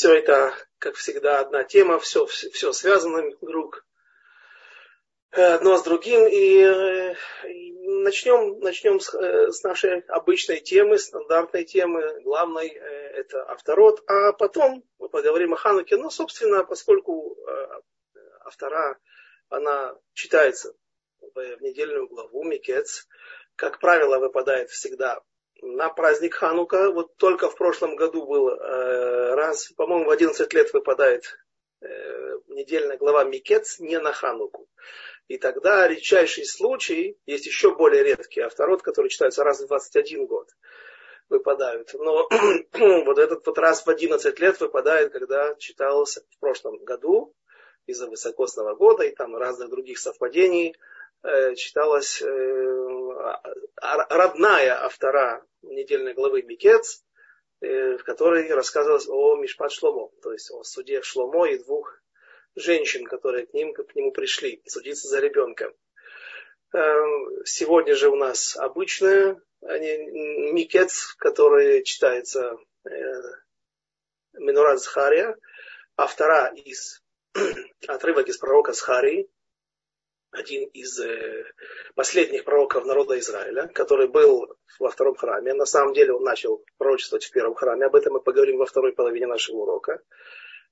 все это, как всегда, одна тема, все, все связано друг одно с другим. И, и начнем, начнем с, с нашей обычной темы, стандартной темы. Главной это авторот. А потом мы поговорим о Хануке. Ну, собственно, поскольку автора, она читается в недельную главу Микец, как правило, выпадает всегда на праздник Ханука. Вот только в прошлом году был э, раз, по-моему, в 11 лет выпадает э, недельная глава Микец не на Хануку. И тогда редчайший случай, есть еще более редкий авторот, который читается раз в 21 год, выпадают. Но вот этот вот раз в 11 лет выпадает, когда читался в прошлом году из-за высокосного года и там разных других совпадений – читалась э, родная автора недельной главы Микец, э, в которой рассказывалось о Мишпат Шломо, то есть о суде Шломо и двух женщин, которые к, ним, к нему пришли судиться за ребенка. Сегодня же у нас обычная Микец, который читается Минурат Захария, автора из отрывок из пророка Схарии, один из э, последних пророков народа Израиля, который был во втором храме. На самом деле он начал пророчествовать в первом храме. Об этом мы поговорим во второй половине нашего урока.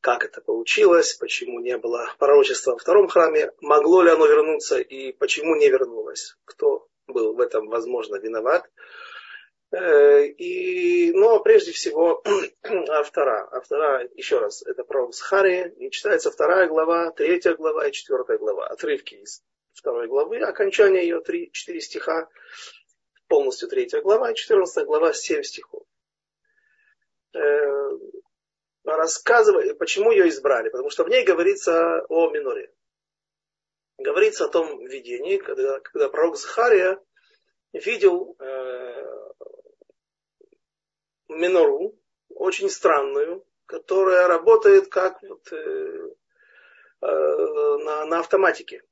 Как это получилось, почему не было пророчества во втором храме, могло ли оно вернуться и почему не вернулось, кто был в этом, возможно, виноват. Э, и, но ну, прежде всего автора. Автора, еще раз, это пророк Схари, и читается вторая глава, третья глава и четвертая глава. Отрывки из второй главы, окончание ее три, четыре стиха, полностью третья глава, и четырнадцатая глава, семь стихов. Э, рассказывая, почему ее избрали, потому что в ней говорится о миноре. Говорится о том видении, когда, когда пророк Захария видел э, минору, очень странную, которая работает как вот, э, э, на, на автоматике.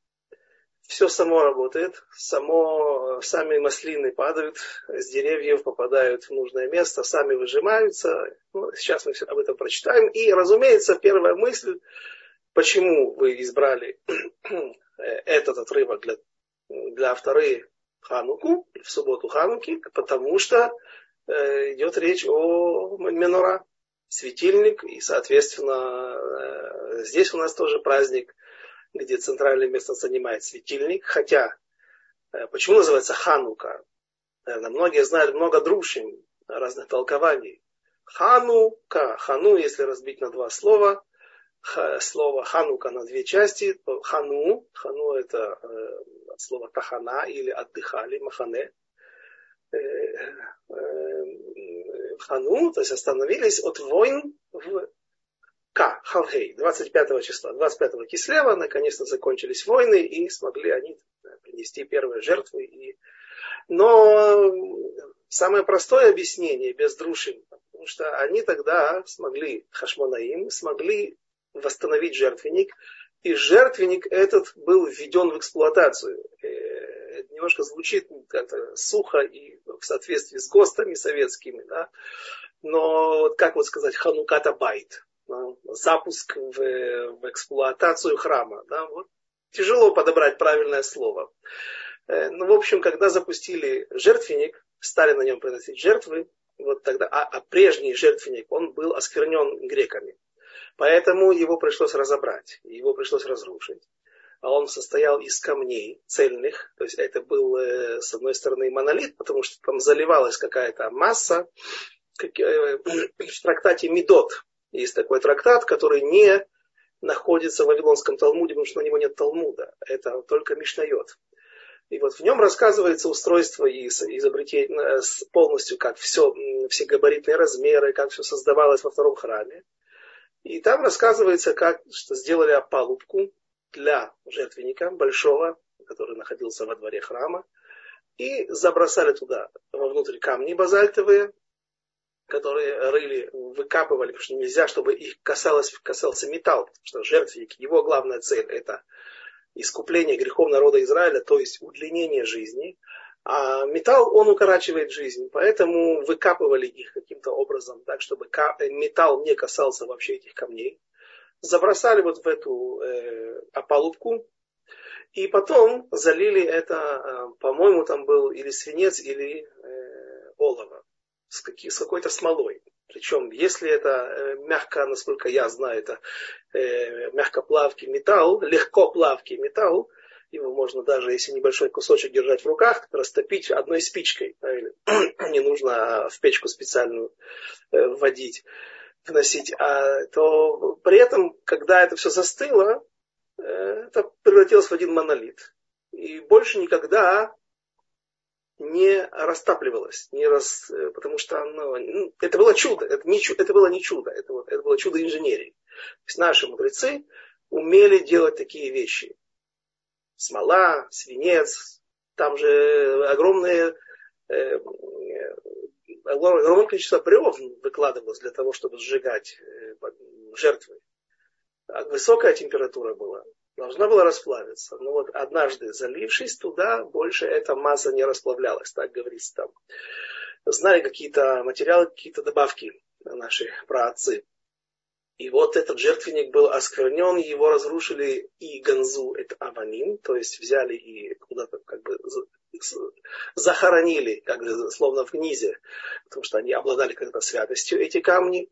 Все само работает, само, сами маслины падают с деревьев, попадают в нужное место, сами выжимаются. Ну, сейчас мы все об этом прочитаем. И, разумеется, первая мысль, почему вы избрали этот отрывок для, для второй Хануку, в субботу Хануки, потому что идет речь о Менура, светильник, и, соответственно, э, здесь у нас тоже праздник, где центральное место занимает светильник, хотя, э, почему называется Ханука? Наверное, многие знают много друшин, разных толкований. Ханука, хану, если разбить на два слова, слово ханука на две части, хану, хану это от слова тахана или отдыхали, махане, Хану, то есть остановились от войн в К, Халхей, 25 числа, 25 кислева, наконец-то закончились войны и смогли они принести первые жертвы. И... Но самое простое объяснение без друшин, потому что они тогда смогли, Хашманаим, смогли восстановить жертвенник, и жертвенник этот был введен в эксплуатацию. Это немножко звучит как-то сухо и в соответствии с ГОСТами советскими, да? но как вот сказать, хануката байт, да? запуск в, в эксплуатацию храма. Да? Вот тяжело подобрать правильное слово. Э, ну, в общем, когда запустили жертвенник, стали на нем приносить жертвы, вот тогда, а, а прежний жертвенник, он был осквернен греками. Поэтому его пришлось разобрать, его пришлось разрушить. А он состоял из камней цельных, то есть это был, э, с одной стороны, монолит, потому что там заливалась какая-то масса. Э, в трактате Медот есть такой трактат, который не находится в Вавилонском Талмуде, потому что на него нет Талмуда. Это только Мишнайот. И вот в нем рассказывается устройство и изобретение э, полностью, как все, все габаритные размеры, как все создавалось во втором храме. И там рассказывается, как что сделали опалубку для жертвенника большого, который находился во дворе храма, и забросали туда вовнутрь камни базальтовые, которые рыли, выкапывали, потому что нельзя, чтобы их касалось, касался металл, потому что жертвенник, его главная цель это искупление грехов народа Израиля, то есть удлинение жизни, А металл, он укорачивает жизнь, поэтому выкапывали их каким-то образом, так, чтобы металл не касался вообще этих камней. Забросали вот в эту э, опалубку, и потом залили это, э, по-моему, там был или свинец, или э, олово с, какие, с какой-то смолой. Причем, если это э, мягко, насколько я знаю, это э, мягкоплавкий металл, легкоплавкий металл, его можно даже, если небольшой кусочек держать в руках, растопить одной спичкой. Не нужно в печку специальную э, вводить, вносить. А, то при этом, когда это все застыло, э, это превратилось в один монолит. И больше никогда не растапливалось, не рас... Э, потому что оно... Ну, это было чудо, это, не, это было не чудо, это, вот, это было чудо инженерии. То есть наши мудрецы умели делать такие вещи смола, свинец, там же огромные, э, огромное количество бревен выкладывалось для того, чтобы сжигать э, жертвы. А высокая температура была, должна была расплавиться. Но вот однажды залившись туда, больше эта масса не расплавлялась, так говорится там. Знали какие-то материалы, какие-то добавки наши праотцы. И вот этот жертвенник был осквернен, его разрушили и Ганзу, это Аваним, то есть взяли и куда-то как бы захоронили, как бы словно в гнизе, потому что они обладали как-то святостью, эти камни.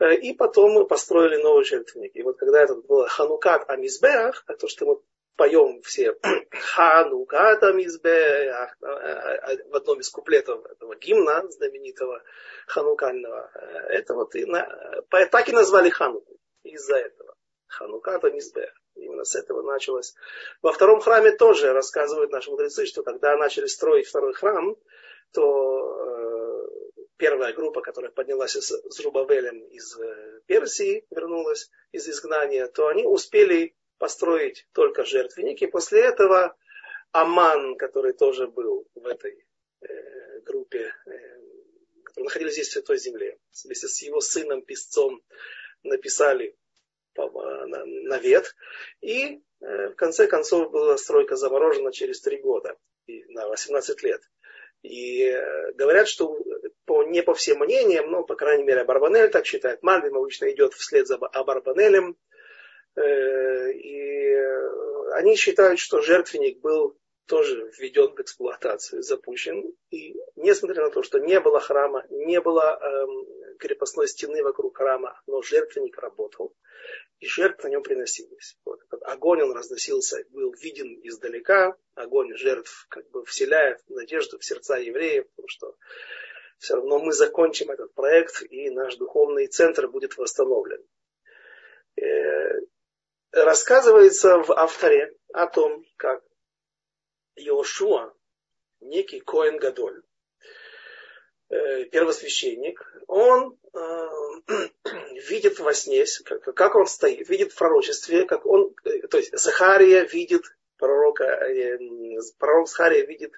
Э, и потом мы построили новый жертвенник. И вот когда это было Ханукат Амизбеах, а то, что мы поем все Хануката Мизбеах в одном из куплетов этого гимна знаменитого ханукального. Это вот и на, так и назвали Хануку из-за этого. Хануката Мизбеах. Именно с этого началось. Во втором храме тоже рассказывают наши мудрецы, что когда начали строить второй храм, то э, первая группа, которая поднялась с, с Рубавелем из э, Персии, вернулась из изгнания, то они успели построить только жертвенник. И после этого Аман, который тоже был в этой э, группе, э, которые находились здесь в Святой Земле, вместе с его сыном, писцом, написали на, навет. И э, в конце концов была стройка заморожена через три года, на 18 лет. И э, говорят, что по, не по всем мнениям, но, по крайней мере, Барбанель так считает. Мальбим обычно идет вслед за Абарбанелем. Э, и они считают, что жертвенник был тоже введен в эксплуатацию, запущен. И несмотря на то, что не было храма, не было эм, крепостной стены вокруг храма, но жертвенник работал, и жертвы на нем приносились. Вот этот огонь, он разносился, был виден издалека, огонь жертв как бы вселяет надежду в сердца евреев, потому что все равно мы закончим этот проект, и наш духовный центр будет восстановлен. Рассказывается в авторе о том, как Иошуа, некий Коэн Гадоль, э, первосвященник, он э, видит во сне, как, как он стоит, видит в пророчестве, как он, э, то есть Захария видит пророка, э, пророк Захария видит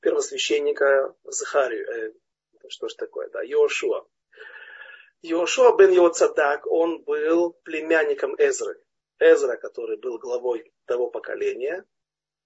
первосвященника Захарию, э, что ж такое, да, Иошуа. Иошуа бен Йоцадак, он был племянником Эзры. Эзра, который был главой того поколения,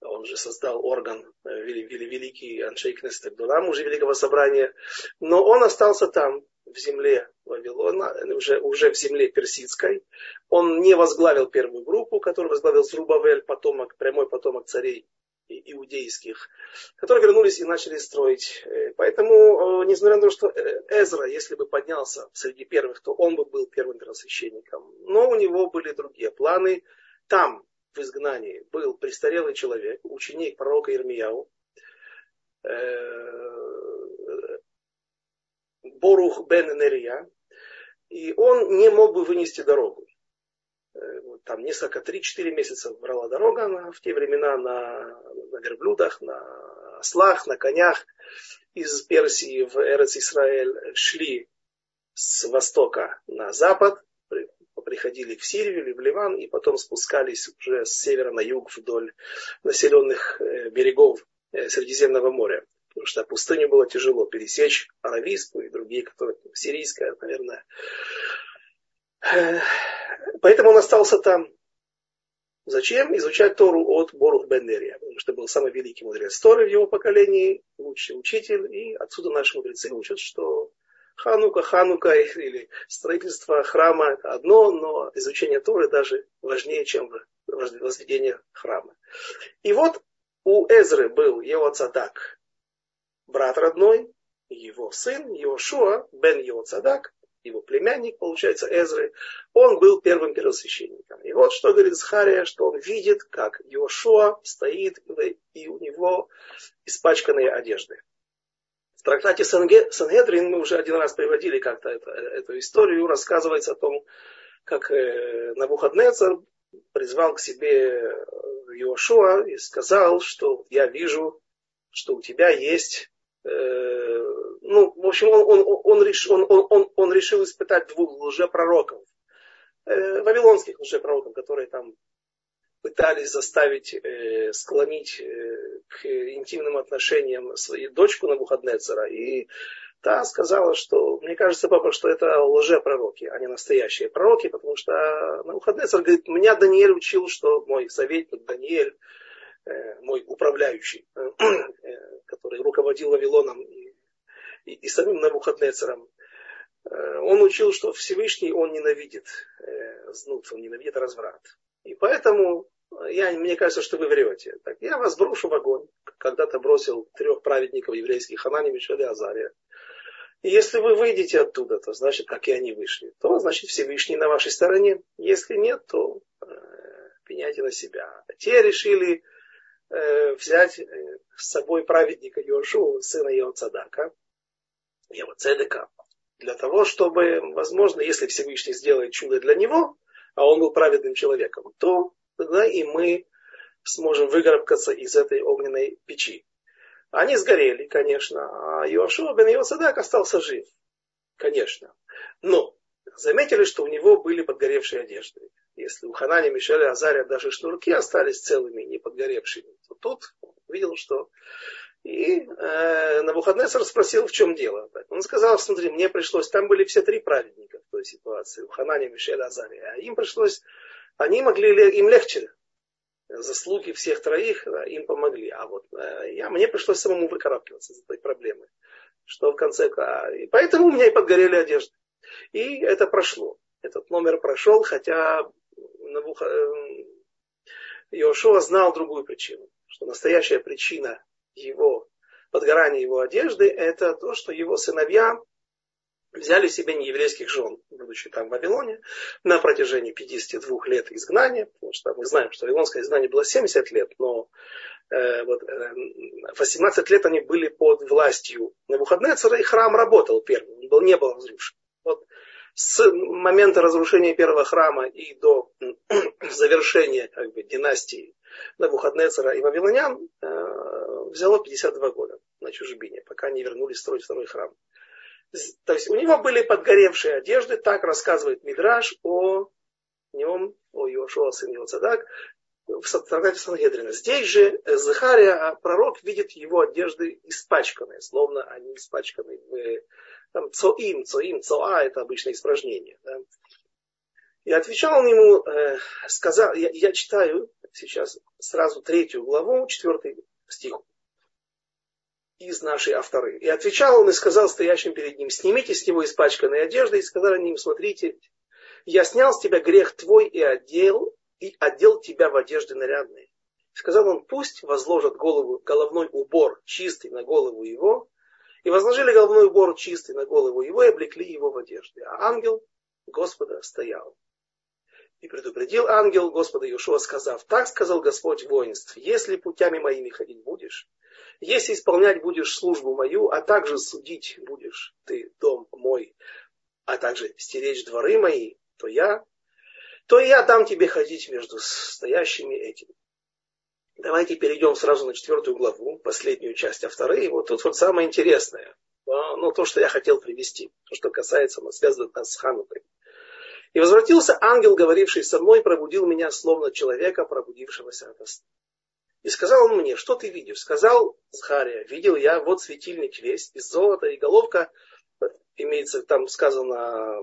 он же создал орган э, великий Аншей Кнестек уже Великого Собрания, но он остался там, в земле Вавилона, уже, уже в земле персидской. Он не возглавил первую группу, которую возглавил Зрубавель, потомок, прямой потомок царей иудейских, которые вернулись и начали строить. Э, поэтому, э, несмотря на то, что э, Эзра, если бы поднялся среди первых, то он бы был первым первосвященником. Но у него были другие планы. Там, в изгнании, был престарелый человек, ученик пророка Ирмияу, Борух бен Нерия, и он не мог бы вынести дорогу. Там несколько, три-четыре месяца брала дорога она, в те времена на, на верблюдах, на ослах, на конях из Персии в Эрец Исраэль шли с востока на запад, приходили в Сирию или в Ливан, и потом спускались уже с севера на юг вдоль населенных э, берегов э, Средиземного моря. Потому что пустыню было тяжело пересечь, аравийскую и другие, которые сирийская, наверное, Поэтому он остался там. Зачем изучать Тору от Борух Бендерия? Потому что был самый великий мудрец Торы в его поколении, лучший учитель, и отсюда наши мудрецы учат, что Ханука, Ханука или строительство храма одно, но изучение Торы даже важнее, чем возведение храма. И вот у Эзры был его цадак, брат родной, его сын, его Шуа, бен его цадак, его племянник, получается, Эзры, он был первым первосвященником. И вот что говорит Захария, что он видит, как Йошуа стоит, и у него испачканные одежды. В трактате Сангедрин мы уже один раз приводили как-то это, эту историю, рассказывается о том, как э, Навуходнецар призвал к себе Йошуа и сказал, что я вижу, что у тебя есть э, ну, в общем, он, он, он, реш, он, он, он, он решил испытать двух лжепророков, э, вавилонских лжепророков, которые там пытались заставить, э, склонить э, к интимным отношениям свою дочку на Навуходнецера. И та сказала, что мне кажется, папа, что это лжепророки, а не настоящие пророки, потому что Навуходнецер говорит, меня Даниэль учил, что мой советник Даниэль, э, мой управляющий, э, который руководил Вавилоном и самим Навуходнецером, э, он учил, что Всевышний он ненавидит э, знут, он ненавидит разврат. И поэтому я, мне кажется, что вы врете. Так я вас брошу в огонь. Когда-то бросил трех праведников еврейских, Ханани, Мишель и Азария. И если вы выйдете оттуда, то значит, как и они вышли. То значит, Всевышний на вашей стороне. Если нет, то э, пеняйте на себя. Те решили э, взять э, с собой праведника Йошу, сына его Его цедека, для того, чтобы, возможно, если Всевышний сделает чудо для него, а он был праведным человеком, то тогда и мы сможем выгорбкаться из этой огненной печи. Они сгорели, конечно, а Иошуа бен Йосадак остался жив. Конечно. Но заметили, что у него были подгоревшие одежды. Если у Ханани, Мишеля, Азария даже шнурки остались целыми, не подгоревшими, то тут видел, что и э, Навуходнецер спросил, в чем дело. Он сказал, смотри, мне пришлось, там были все три праведника в той ситуации, у Ханани, Мишеля, Азария. А им пришлось, они могли, им легче, заслуги всех троих да, им помогли. А вот э, я, мне пришлось самому выкарабкиваться из этой проблемы. Что в конце... А, и поэтому у меня и подгорели одежды. И это прошло. Этот номер прошел, хотя Навуха... Э, Иошуа знал другую причину. Что настоящая причина его, подгорание его одежды, это то, что его сыновья взяли себе нееврейских жен, будучи там в Вавилоне, на протяжении 52 лет изгнания, потому что мы знаем, что вавилонское изгнание было 70 лет, но э, вот, э, 18 лет они были под властью Навуходнецера, и храм работал первым, он был, не был разрушен. Вот с момента разрушения первого храма и до завершения как бы, династии Навуходнецера и Вавилонян э, взяло 52 года на чужбине, пока не вернулись строить второй храм. То есть у него были подгоревшие одежды, так рассказывает Мидраш о нем, о Иошуа, сын его Цадак, в трактате Сангедрина. Здесь же Захария, а пророк, видит его одежды испачканные, словно они испачканы в там, цоим, цоим, цоа, это обычное испражнение. Да? И отвечал он ему, э, сказал, я, я читаю сейчас сразу третью главу, четвертый стих из нашей авторы. И отвечал он и сказал стоящим перед ним, снимите с него испачканные одежды, и сказали ним, смотрите, я снял с тебя грех твой и одел, и одел тебя в одежды нарядные. Сказал он, пусть возложат голову, головной убор чистый на голову его, и возложили головной убор чистый на голову его и облекли его в одежды. А ангел Господа стоял. И предупредил ангел Господа Иешуа, сказав, так сказал Господь воинств, если путями моими ходить будешь, если исполнять будешь службу мою, а также судить будешь ты дом мой, а также стеречь дворы мои, то я, то я дам тебе ходить между стоящими этими. Давайте перейдем сразу на четвертую главу, последнюю часть авторы. И вот тут вот самое интересное. Ну, то, что я хотел привести, то, что касается, связано с Ханукой. И возвратился ангел, говоривший со мной, пробудил меня, словно человека, пробудившегося от сна. И сказал он мне, что ты видишь? Сказал Захария, видел я, вот светильник весь из золота, и головка, имеется там сказано,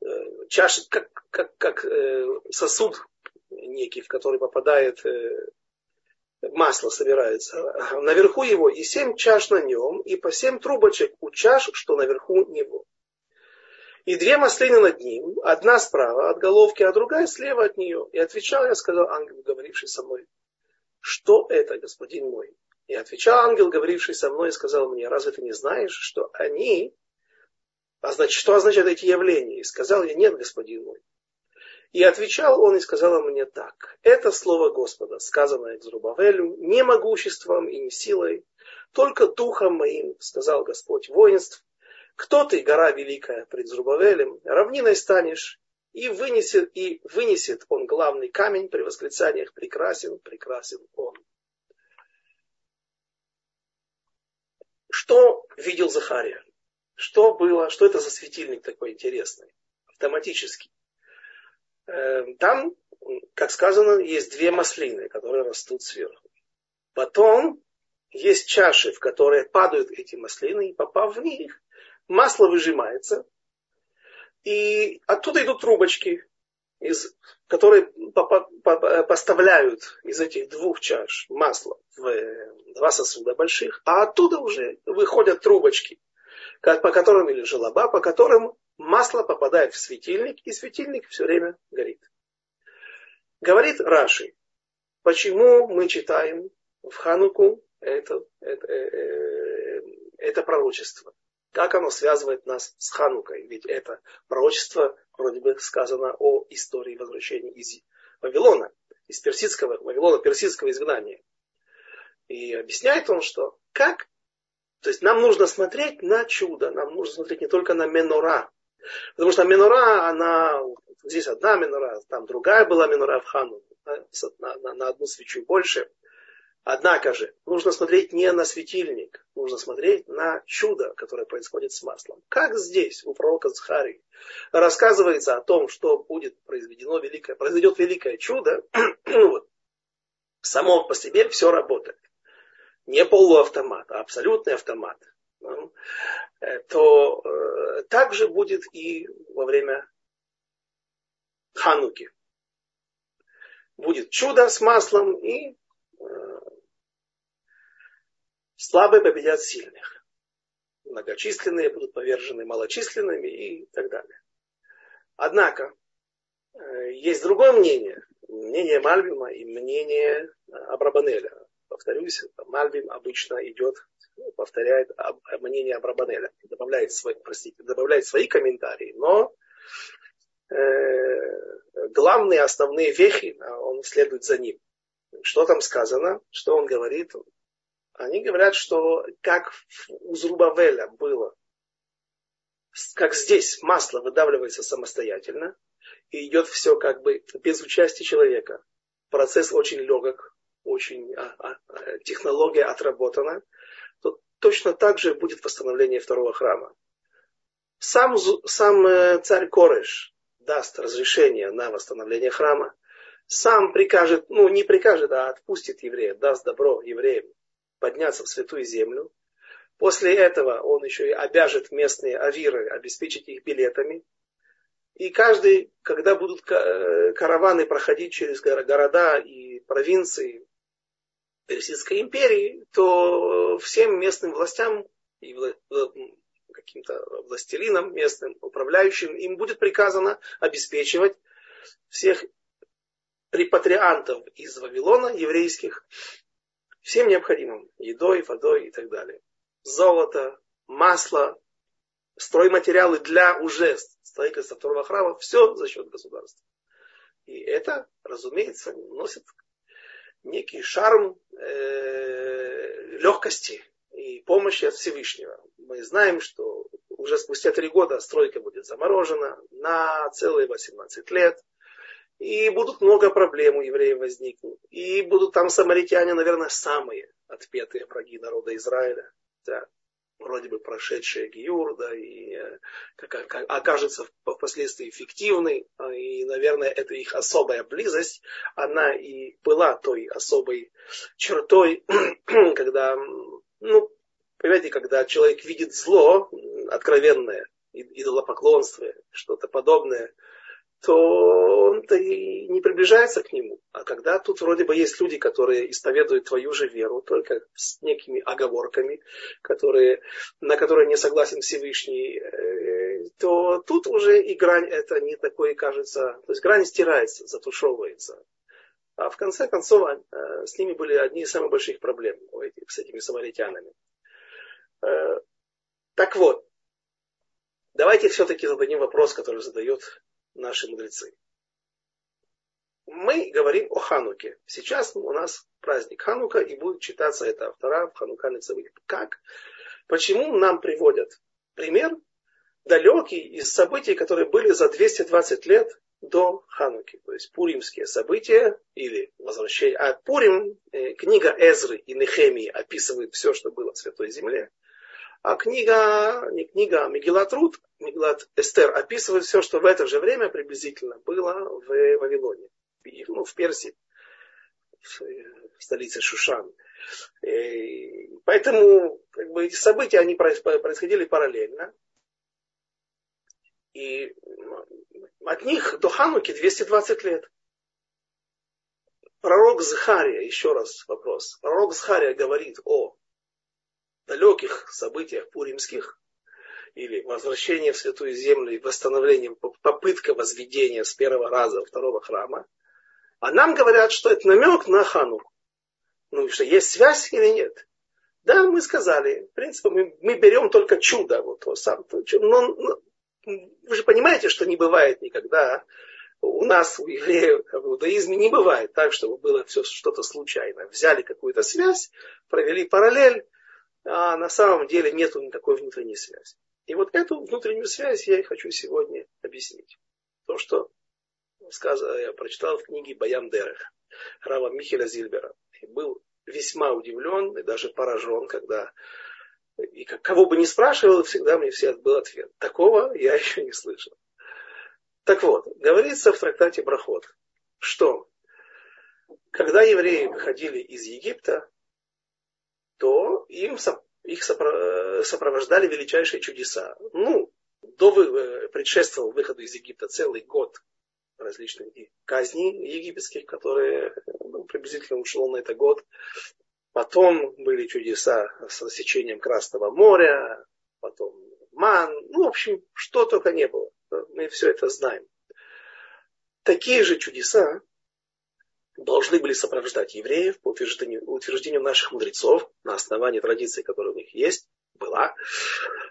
э, чаша, как, как, как э, сосуд некий, в который попадает э, масло собирается. Наверху его и семь чаш на нем, и по семь трубочек у чаш, что наверху него. И две маслины над ним, одна справа от головки, а другая слева от нее. И отвечал я, сказал ангел, говоривший со мной, что это, господин мой? И отвечал ангел, говоривший со мной, и сказал мне, разве ты не знаешь, что они, а значит, что означают эти явления? И сказал я, нет, господин мой. И отвечал он и сказал мне так. Это слово Господа, сказанное Зрубавелю, не могуществом и не силой, только духом моим, сказал Господь воинств, кто ты, гора великая, пред Зрубавелем, равниной станешь, и вынесет, и вынесет он главный камень при восклицаниях прекрасен, прекрасен он. Что видел Захария? Что было, что это за светильник такой интересный, автоматический? Эм, там, как сказано, есть две маслины, которые растут сверху. Потом есть чаши, в которые падают эти маслины, и попав в них, масло выжимается, и оттуда идут трубочки, из, которые поставляют из этих двух чаш масло в два сосуда больших, а оттуда уже выходят трубочки, по которым или желоба, по которым масло попадает в светильник, и светильник все время горит. Говорит Раши, почему мы читаем в Хануку это, это, это, это пророчество. Как оно связывает нас с Ханукой? Ведь это пророчество вроде бы сказано о истории возвращения из Вавилона, из персидского, Вавилона, персидского изгнания. И объясняет он, что как, то есть нам нужно смотреть на чудо, нам нужно смотреть не только на Менора, потому что Менора, она, здесь одна Менора, там другая была Менора в Хану, на, на, на одну свечу больше – Однако же, нужно смотреть не на светильник, нужно смотреть на чудо, которое происходит с маслом. Как здесь у пророка Захарии рассказывается о том, что будет произведено великое, произойдет великое чудо, вот, само по себе все работает. Не полуавтомат, а абсолютный автомат. Э, то э, также будет и во время Хануки. Будет чудо с маслом и э, Слабые победят сильных. Многочисленные будут повержены малочисленными и так далее. Однако, э, есть другое мнение. Мнение Мальбима и мнение Абрабанеля. Повторюсь, Мальбим обычно идет, повторяет мнение Абрабанеля. Добавляет свои, простите, добавляет свои комментарии, но э, главные основные вехи, он следует за ним. Что там сказано, что он говорит, они говорят, что как у Зрубавеля было, как здесь масло выдавливается самостоятельно, и идет все как бы без участия человека. Процесс очень легок, очень а, а, технология отработана, то точно так же будет восстановление второго храма. Сам, сам э, царь Кореш даст разрешение на восстановление храма, сам прикажет, ну не прикажет, а отпустит евреев, даст добро евреям подняться в святую землю. После этого он еще и обяжет местные авиры обеспечить их билетами. И каждый, когда будут караваны проходить через города и провинции Персидской империи, то всем местным властям и каким-то властелинам местным, управляющим, им будет приказано обеспечивать всех репатриантов из Вавилона, еврейских, всем необходимым, едой, водой и так далее. Золото, масло, стройматериалы для уже строительства второго храма, все за счет государства. И это, разумеется, носит некий шарм э, легкости и помощи от Всевышнего. Мы знаем, что уже спустя три года стройка будет заморожена на целые 18 лет – и будут много проблем у евреев возникнуть. И будут там самаритяне, наверное, самые отпетые враги народа Израиля. Да, вроде бы прошедшие Гиюр, да, и э, как, как, окажется впоследствии эффективной. А, и, наверное, это их особая близость, она и была той особой чертой, когда, ну, понимаете, когда человек видит зло откровенное, идолопоклонство, что-то подобное, то он-то и не приближается к нему. А когда тут вроде бы есть люди, которые исповедуют твою же веру, только с некими оговорками, которые, на которые не согласен Всевышний, э, то тут уже и грань это не такой кажется, то есть грань стирается, затушевывается. А в конце концов э, с ними были одни из самых больших проблем с этими самаритянами. Э, так вот, давайте все-таки зададим вопрос, который задает наши мудрецы. Мы говорим о Хануке. Сейчас у нас праздник Ханука, и будет читаться это автора в Ханука Нецавых. Как? Почему нам приводят пример далекий из событий, которые были за 220 лет до Хануки, то есть пуримские события или возвращение. А Пурим, э, книга Эзры и Нехемии описывает все, что было в Святой Земле. А книга, не книга, а Мегилат Рут, Мегилат Эстер описывает все, что в это же время приблизительно было в Вавилоне, ну, в Персии, в столице Шушан. И поэтому как бы, эти события они происходили параллельно. И от них до Хануки 220 лет. Пророк Захария, еще раз вопрос. Пророк Захария говорит о далеких событиях пуримских, или возвращение в Святую Землю и восстановление, попытка возведения с первого раза второго храма. А нам говорят, что это намек на Хануку. Ну, что есть связь или нет? Да, мы сказали, в принципе, мы, мы берем только чудо, вот то сам, то, но, но вы же понимаете, что не бывает никогда у нас, у евреев, в иудаизме не бывает так, чтобы было все что-то случайно. Взяли какую-то связь, провели параллель, а на самом деле нет никакой внутренней связи. И вот эту внутреннюю связь я и хочу сегодня объяснить. То, что сказано, я прочитал в книге Баям Дерех Рава Михеля Зильбера. И был весьма удивлен и даже поражен, когда и кого бы ни спрашивал, всегда мне все был ответ. Такого я еще не слышал. Так вот, говорится в трактате Брахот, что когда евреи выходили из Египта, то им, их сопровождали величайшие чудеса. Ну, до э, предшествовал выходу из Египта целый год различных казней египетских, которые ну, приблизительно ушел на это год. Потом были чудеса с рассечением Красного моря, потом ман, ну, в общем, что только не было. Мы все это знаем. Такие же чудеса должны были сопровождать евреев по утверждению, утверждению наших мудрецов на основании традиции, которая у них есть, была.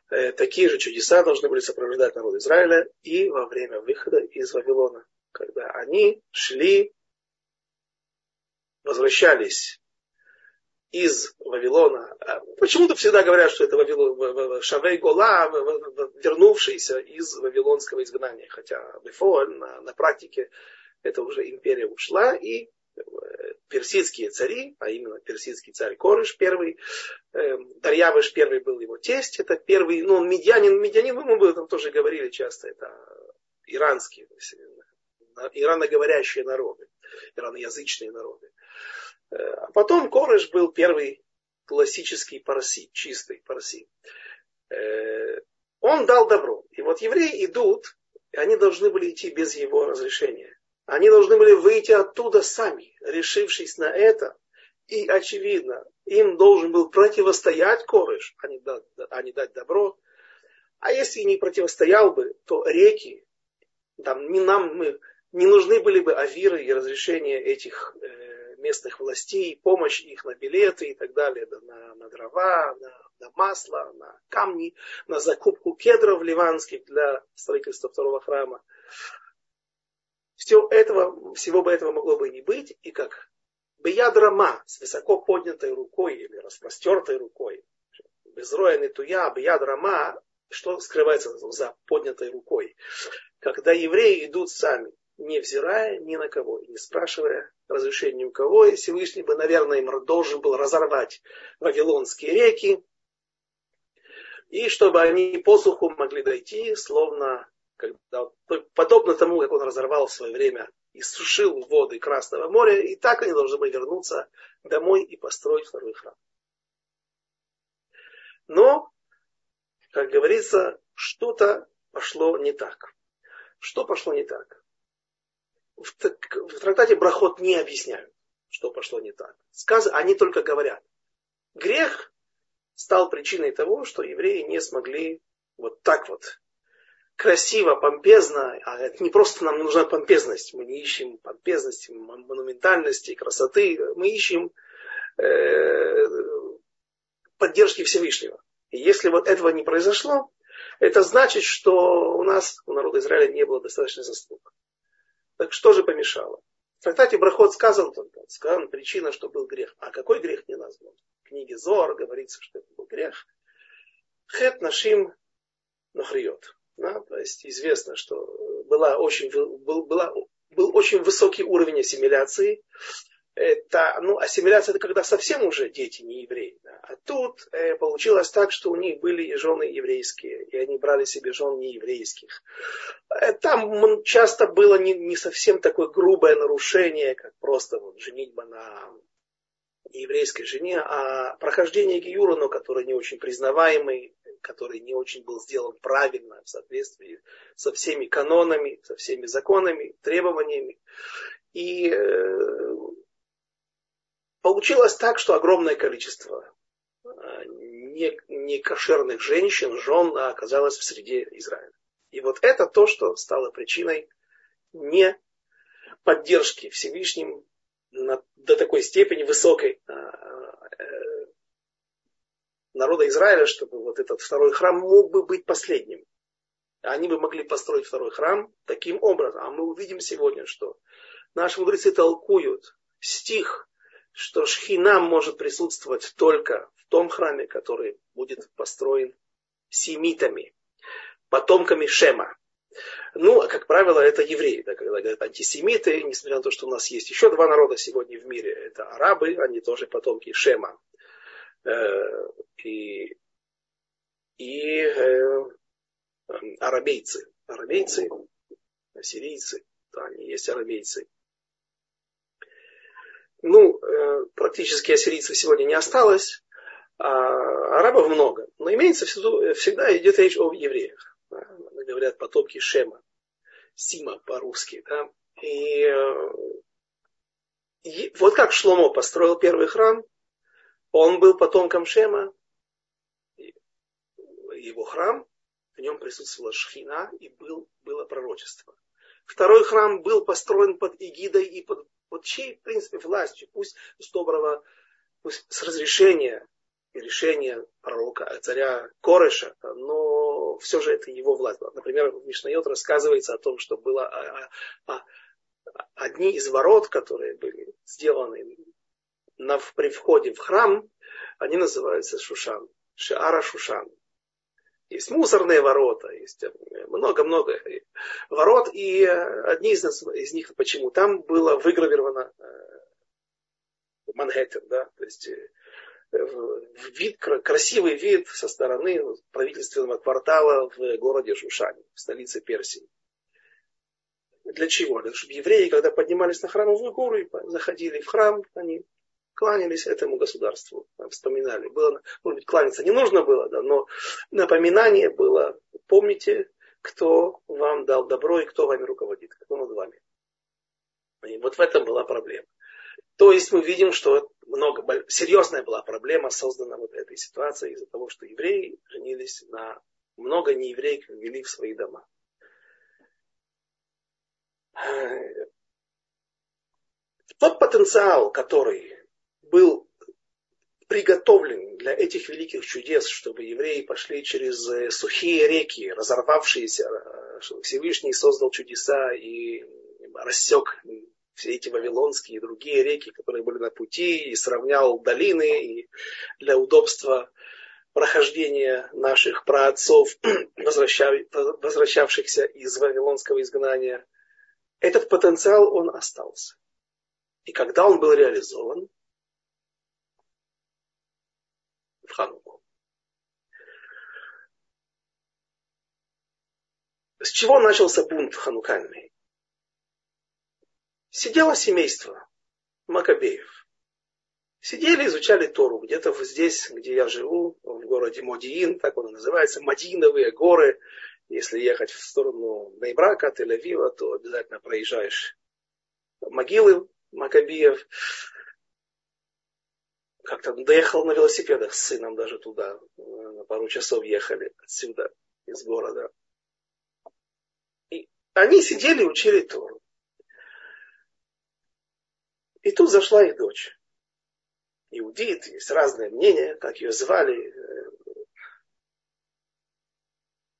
Э, такие же чудеса должны были сопровождать народ Израиля и во время выхода из Вавилона, когда они шли, возвращались из Вавилона. А почему-то всегда говорят, что это Вавилон, Шавей Гола, вернувшийся из Вавилонского изгнания. Хотя Бефоль на, на практике это уже империя ушла, и персидские цари, а именно персидский царь Корыш первый, э, Дарьявыш первый был его тесть, это первый, ну он медианин, медианин, мы об этом тоже говорили часто, это иранские, ираноговорящие народы, ираноязычные народы. Э, а потом Корыш был первый классический парси, чистый парси. Э, он дал добро. И вот евреи идут, и они должны были идти без его разрешения. Они должны были выйти оттуда сами, решившись на это. И, очевидно, им должен был противостоять Корыш, а не дать, а не дать добро. А если не противостоял бы, то реки, там, не нам, мы, не нужны были бы авиры и разрешения этих э, местных властей, помощь их на билеты и так далее, на, на дрова, на, на масло, на камни, на закупку кедров ливанских для строительства второго храма. Все этого, всего бы этого могло бы не быть, и как биядрама с высоко поднятой рукой или распростертой рукой, безроя туя, биядрама, что скрывается за поднятой рукой. Когда евреи идут сами, невзирая ни на кого, не спрашивая разрешения у кого, и Всевышний бы, наверное, им должен был разорвать вавилонские реки, и чтобы они по суху могли дойти, словно когда, подобно тому, как он разорвал в свое время и сушил воды Красного моря, и так они должны были вернуться домой и построить второй храм. Но, как говорится, что-то пошло не так. Что пошло не так? в трактате Брахот не объясняют, что пошло не так. Сказ, они только говорят. Грех стал причиной того, что евреи не смогли вот так вот красиво, помпезно, а это не просто нам нужна помпезность, мы не ищем помпезности, монументальности, красоты, мы ищем э, поддержки Всевышнего. И если вот этого не произошло, это значит, что у нас, у народа Израиля, не было достаточно заслуг. Так что же помешало? В трактате Брахот сказан только, сказана причина, что был грех. А какой грех не назван? В книге Зор говорится, что это был грех. Хет нашим нахриот. Да, то есть известно, что была очень, был, была, был очень высокий уровень ассимиляции. Это, ну, ассимиляция это когда совсем уже дети не евреи. Да. А тут э, получилось так, что у них были жены еврейские, и они брали себе жен нееврейских. Э, там часто было не, не совсем такое грубое нарушение, как просто вот женитьба на еврейской жене, а прохождение Гиюра, но который не очень признаваемый, который не очень был сделан правильно, в соответствии со всеми канонами, со всеми законами, требованиями. И э, получилось так, что огромное количество э, некошерных женщин, жен оказалось в среде Израиля. И вот это то, что стало причиной не поддержки Всевышним на, до такой степени высокой э, народа Израиля, чтобы вот этот второй храм мог бы быть последним. Они бы могли построить второй храм таким образом. А мы увидим сегодня, что наши мудрецы толкуют стих, что шхина может присутствовать только в том храме, который будет построен семитами, потомками Шема. Ну, а как правило, это евреи, да, когда говорят антисемиты, несмотря на то, что у нас есть еще два народа сегодня в мире, это арабы, они тоже потомки Шема. Э, и, и э, арабейцы. Арабейцы, сирийцы, да, они есть арабейцы. Ну, э, практически ассирийцев сегодня не осталось, а арабов много. Но имеется в виду, всегда идет речь о евреях. Да, говорят потомки Шема, Сима по-русски. Да. И, и вот как Шломо построил первый храм, он был потомком Шема, его храм, в нем присутствовала шхина и был, было пророчество. Второй храм был построен под эгидой и под, под чьей, в принципе, властью, пусть с доброго, пусть с разрешения и решения пророка, царя Кореша, но все же это его власть. Например, в Мишнайот рассказывается о том, что было а, а, а, одни из ворот, которые были сделаны на, при входе в храм, они называются Шушан, Шиара Шушан. Есть мусорные ворота, есть э, много-много ворот, и э, одни из, нас, из них, почему? Там было выгравировано э, Манхэттен, да, то есть вид, красивый вид со стороны правительственного квартала в городе Шушане, в столице Персии. Для чего? Для того, чтобы евреи, когда поднимались на храмовую гору и заходили в храм, они кланялись этому государству, вспоминали. Было, может быть, кланяться не нужно было, да, но напоминание было, помните, кто вам дал добро и кто вами руководит, кто над вами. И вот в этом была проблема. То есть мы видим, что много, серьезная была проблема создана вот этой ситуацией из-за того, что евреи женились на много неевреев ввели в свои дома. Тот потенциал, который был приготовлен для этих великих чудес, чтобы евреи пошли через э, сухие реки, разорвавшиеся, э, чтобы Всевышний создал чудеса и рассек все эти вавилонские и другие реки, которые были на пути, и сравнял долины, и для удобства прохождения наших праотцов, возвращавшихся из вавилонского изгнания, этот потенциал, он остался. И когда он был реализован, в Хануку. С чего начался бунт ханукальный? Сидело семейство Макабеев. Сидели, изучали Тору. Где-то здесь, где я живу, в городе Модиин, так он называется, Мадиновые горы. Если ехать в сторону Нейбрака, Тель-Авива, то обязательно проезжаешь могилы Макабиев. Как-то доехал на велосипедах с сыном даже туда. На пару часов ехали отсюда, из города. И они сидели и учили Тору. И тут зашла их дочь. Иудит, есть разные мнения, как ее звали.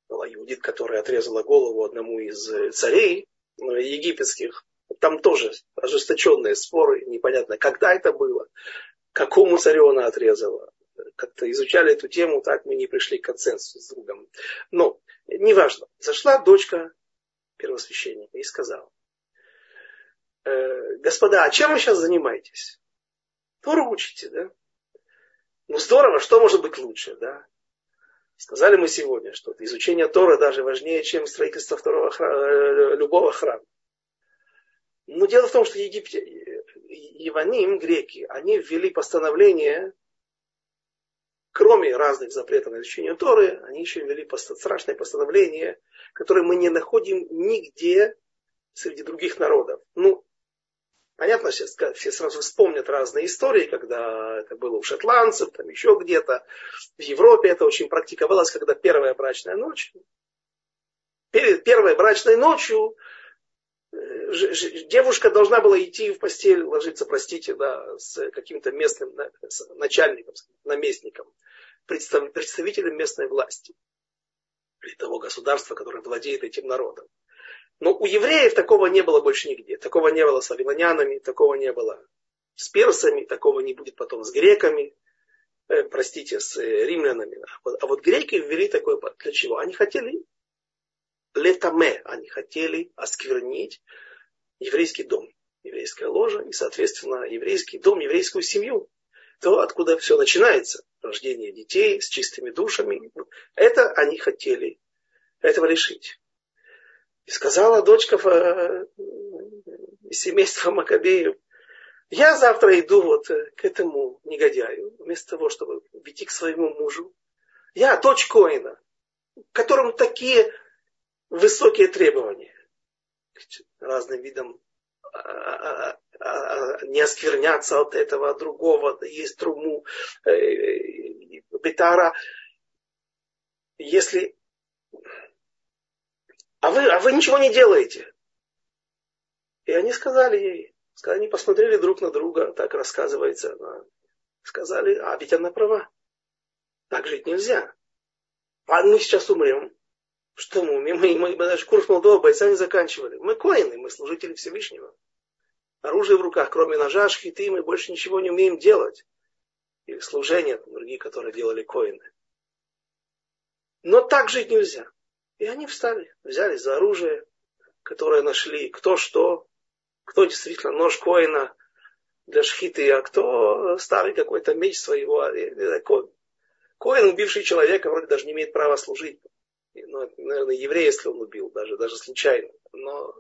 Была Иудит, которая отрезала голову одному из царей египетских. Там тоже ожесточенные споры, непонятно, когда это было, какому царю она отрезала. Как-то изучали эту тему, так мы не пришли к консенсусу с другом. Но, неважно, зашла дочка первосвященника и сказала, э, господа, а чем вы сейчас занимаетесь? Тору учите, да? Ну здорово, что может быть лучше, да? Сказали мы сегодня, что изучение Тора даже важнее, чем строительство второго храма, э, любого храма. Но дело в том, что Египте, Иваним, греки, они ввели постановление, кроме разных запретов на изучение Торы, они еще ввели страшное постановление, которое мы не находим нигде среди других народов. Ну, понятно, сейчас все сразу вспомнят разные истории, когда это было у шотландцев, там еще где-то. В Европе это очень практиковалось, когда первая брачная ночь. Перед первой брачной ночью девушка должна была идти в постель, ложиться, простите, да, с каким-то местным начальником, наместником, представителем местной власти или того государства, которое владеет этим народом. Но у евреев такого не было больше нигде. Такого не было с вавилонянами, такого не было с персами, такого не будет потом с греками, э, простите, с римлянами. А вот, а вот греки ввели такое для чего? Они хотели летаме, они хотели осквернить еврейский дом, еврейская ложа и, соответственно, еврейский дом, еврейскую семью. То, откуда все начинается, рождение детей с чистыми душами, это они хотели этого решить. И сказала дочка э, из семейства Макабеев, я завтра иду вот к этому негодяю, вместо того, чтобы идти к своему мужу. Я дочь Коина, которому такие высокие требования к разным видам а, а, а, не оскверняться от этого от другого, есть труму, э, бетара. Если... А вы, а вы ничего не делаете. И они сказали ей, они посмотрели друг на друга, так рассказывается. Сказали, а ведь она права. Так жить нельзя. А мы сейчас умрем. Что мы умеем? Мы, мы, мы даже курс молодого бойца не заканчивали. Мы коины, мы служители Всевышнего. Оружие в руках, кроме ножа, шхиты, мы больше ничего не умеем делать. Или служение, другие, которые делали коины. Но так жить нельзя. И они встали, взяли за оружие, которое нашли, кто что, кто действительно нож коина для шхиты, а кто старый какой-то меч своего. Коин, убивший человека, вроде даже не имеет права служить ну, наверное, еврей, если он убил, даже, даже случайно. Но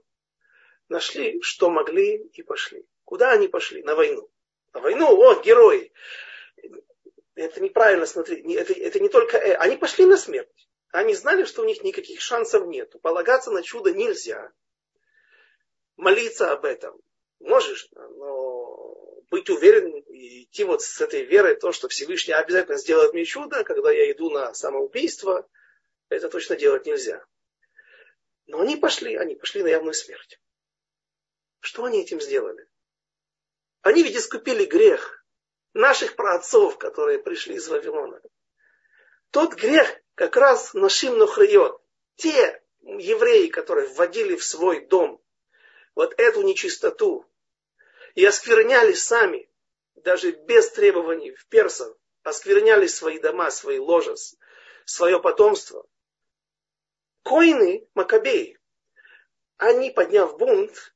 нашли, что могли, и пошли. Куда они пошли? На войну. На войну, о, герои. Это неправильно смотреть. Это, это не только... Э, они пошли на смерть. Они знали, что у них никаких шансов нет. Полагаться на чудо нельзя. Молиться об этом можешь, но быть уверен и идти вот с этой верой, то, что Всевышний обязательно сделает мне чудо, когда я иду на самоубийство, это точно делать нельзя. Но они пошли, они пошли на явную смерть. Что они этим сделали? Они ведь искупили грех наших праотцов, которые пришли из Вавилона. Тот грех как раз нашим нухриот. Те евреи, которые вводили в свой дом вот эту нечистоту и оскверняли сами, даже без требований в персов, оскверняли свои дома, свои ложа, свое потомство, Коины, Макабеи, они, подняв бунт,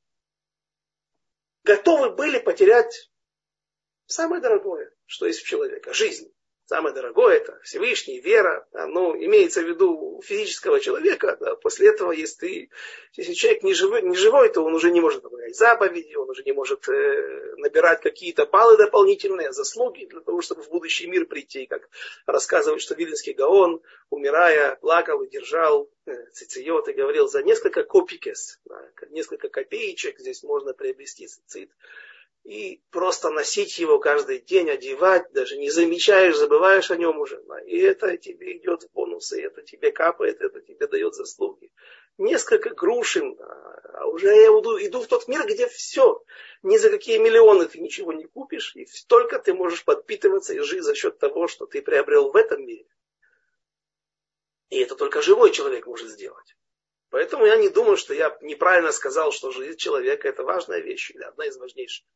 готовы были потерять самое дорогое, что есть у человека, жизнь. Самое дорогое это Всевышний, вера. Да, ну, имеется в виду физического человека. Да, после этого, если, ты, если человек не живой, не живой, то он уже не может выполнять заповеди, он уже не может э, набирать какие-то баллы дополнительные, заслуги для того, чтобы в будущий мир прийти. Как рассказывает, что Вилинский Гаон, умирая, плакал и держал э, цициот и говорил, за несколько копикес, да, несколько копеечек здесь можно приобрести цицит и просто носить его каждый день, одевать, даже не замечаешь, забываешь о нем уже. И это тебе идет в бонусы, это тебе капает, это тебе дает заслуги. Несколько грушин, а уже я иду, иду в тот мир, где все, ни за какие миллионы ты ничего не купишь, и только ты можешь подпитываться и жить за счет того, что ты приобрел в этом мире. И это только живой человек может сделать. Поэтому я не думаю, что я неправильно сказал, что жизнь человека это важная вещь, или одна из важнейших.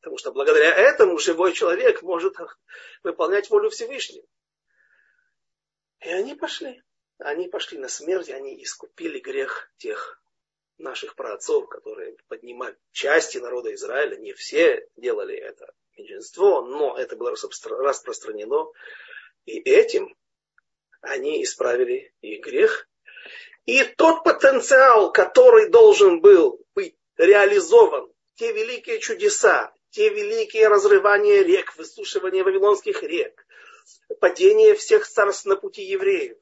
Потому что благодаря этому живой человек может выполнять волю Всевышнего. И они пошли. Они пошли на смерть, они искупили грех тех наших праотцов, которые поднимали части народа Израиля. Не все делали это меньшинство, но это было распространено. И этим они исправили их грех. И тот потенциал, который должен был быть реализован, те великие чудеса, те великие разрывания рек, высушивание вавилонских рек, падение всех царств на пути евреев.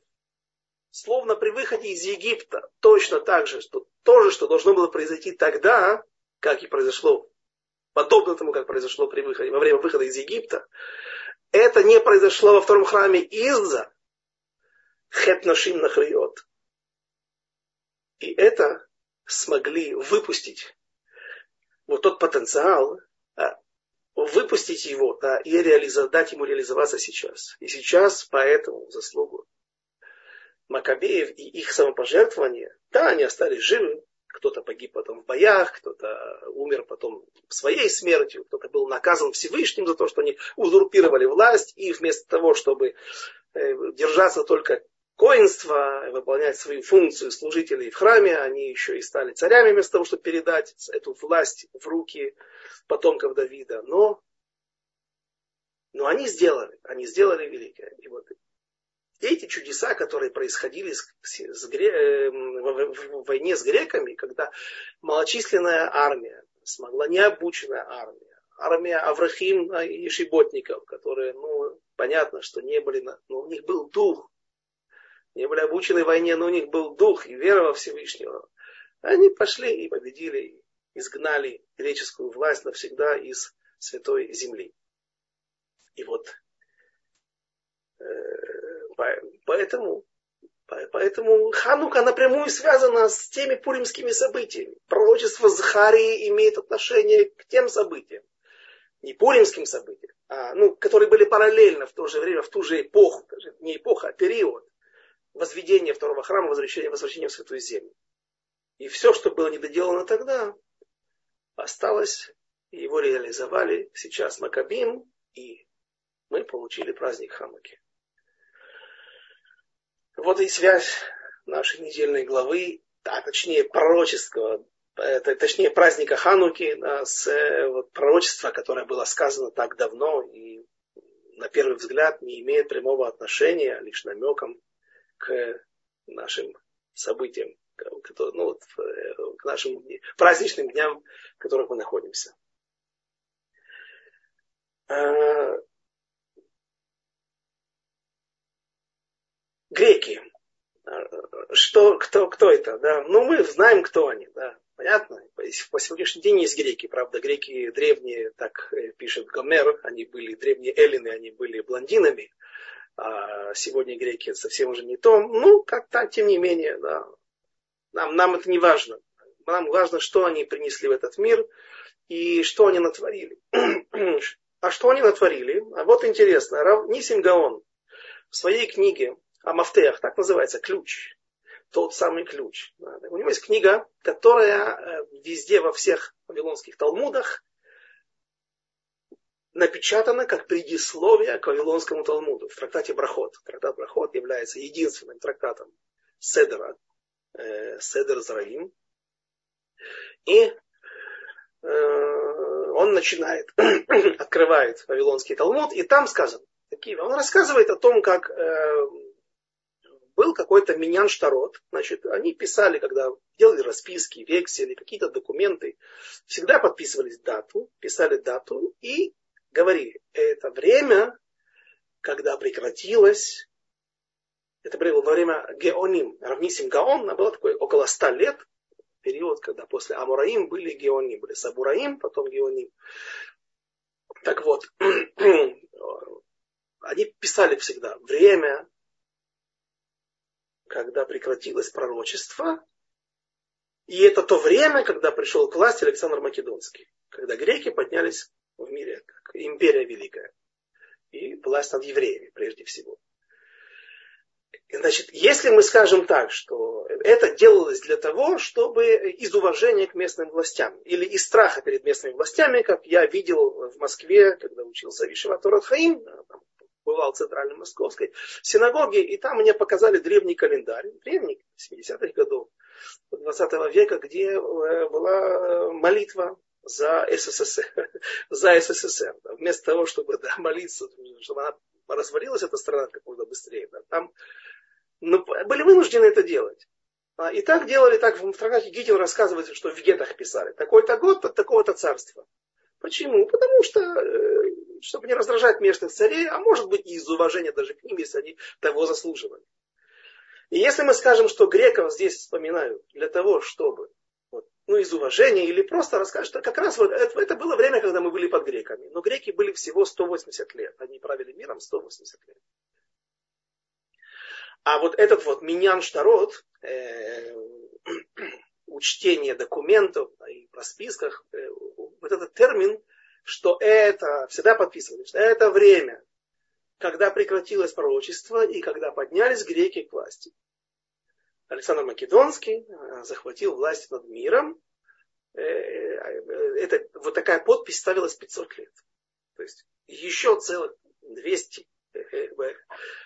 Словно при выходе из Египта, точно так же, что то же, что должно было произойти тогда, как и произошло, подобно тому, как произошло при выходе, во время выхода из Египта, это не произошло во втором храме из-за хепнашим нахриот. И это смогли выпустить вот тот потенциал, выпустить его да, и реализовать, дать ему реализоваться сейчас. И сейчас по этому заслугу Макабеев и их самопожертвование, да, они остались живы, кто-то погиб потом в боях, кто-то умер потом своей смертью, кто-то был наказан Всевышним за то, что они узурпировали власть, и вместо того, чтобы э, держаться только коинства, выполнять свою функцию служителей в храме, они еще и стали царями вместо того, чтобы передать эту власть в руки потомков Давида. Но, но они сделали, они сделали великое. И вот эти чудеса, которые происходили с, с, гре, э, в, в, войне с греками, когда малочисленная армия смогла, необученная армия, армия Аврахим и Шиботников, которые, ну, понятно, что не были, но у них был дух, не были обучены войне, но у них был дух и вера во Всевышнего. Они пошли и победили, изгнали греческую власть навсегда из святой земли. И вот э, поэтому, поэтому Ханука напрямую связана с теми пуримскими событиями. Пророчество Захарии имеет отношение к тем событиям. Не пуримским событиям, а, ну, которые были параллельно в то же время, в ту же эпоху, даже не эпоха, а период возведения второго храма, возвращения, возвращения в Святую Землю. И все, что было недоделано тогда, осталось, и его реализовали сейчас Макабим, и мы получили праздник Хамаки. Вот и связь нашей недельной главы, а точнее пророческого, точнее праздника Хануки, да, с вот, пророчества, которое было сказано так давно и на первый взгляд не имеет прямого отношения, а лишь намеком к нашим событиям, ну, вот, к нашим праздничным дням, в которых мы находимся. А, греки. Что, кто, кто это? Да? Ну, мы знаем, кто они. Да? Понятно? По сегодняшний день есть греки. Правда, греки древние, так э, пишет Гомер, они были древние эллины, они были блондинами а сегодня греки совсем уже не то. Ну, как-то, тем не менее, да. Нам, нам это не важно. Нам важно, что они принесли в этот мир и что они натворили. а что они натворили? А вот интересно. Нисим Гаон в своей книге о Мафтеях, так называется, ключ, тот самый ключ. У него есть книга, которая э, везде, во всех вавилонских талмудах напечатано как предисловие к Вавилонскому Талмуду в трактате Брахот. Трактат Брахот является единственным трактатом Седера, э, Седер Зраим. И э, он начинает, открывает Вавилонский Талмуд, и там сказано, Акива, он рассказывает о том, как э, был какой-то Минян Штарот. Значит, они писали, когда делали расписки, вексели, какие-то документы, всегда подписывались дату, писали дату и говорили, это время, когда прекратилось, это было во время Геоним, равнисим Гаон, было такое около ста лет, период, когда после Амураим были Геоним, были Сабураим, потом Геоним. Так вот, они писали всегда время, когда прекратилось пророчество, и это то время, когда пришел к власти Александр Македонский, когда греки поднялись в мире, как империя великая, и власть над евреями прежде всего. Значит, если мы скажем так, что это делалось для того, чтобы из уважения к местным властям или из страха перед местными властями, как я видел в Москве, когда учился в Ишеваторат Хаим, бывал в центральной московской синагоге, и там мне показали древний календарь, древний, 70-х годов 20 века, где э, была молитва за СССР, за СССР. Вместо того, чтобы да, молиться, чтобы она развалилась, эта страна как можно быстрее. Да, там ну, были вынуждены это делать. А, и так делали, так в трактате Гитин рассказывается, что в гетах писали. Такой-то год от такого-то царства. Почему? Потому что, э, чтобы не раздражать местных царей, а может быть и из уважения даже к ним, если они того заслуживали. И если мы скажем, что греков здесь вспоминают для того, чтобы вот, ну, из уважения или просто расскажут, что как раз вот это, это было время, когда мы были под греками. Но греки были всего 180 лет. Они правили миром 180 лет. А вот этот вот миньян штарот, э, учтение документов и в расписках, э, вот этот термин, что это, всегда подписывали, что это время, когда прекратилось пророчество и когда поднялись греки к власти. Александр Македонский э, захватил власть над миром. Э, это, вот такая подпись ставилась 500 лет. То есть еще целых 200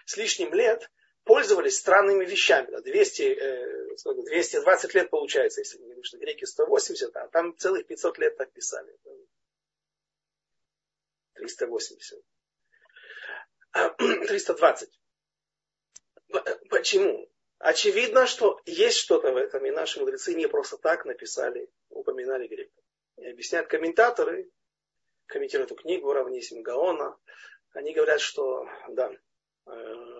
с лишним лет пользовались странными вещами. 200, 220 э, лет получается, если не что греки 180, а там целых 500 лет так писали. 380. 320. Почему? Очевидно, что есть что-то в этом, и наши мудрецы не просто так написали, упоминали греков. И объясняют комментаторы, комментируют эту книгу Равнисим Гаона, они говорят, что да, э,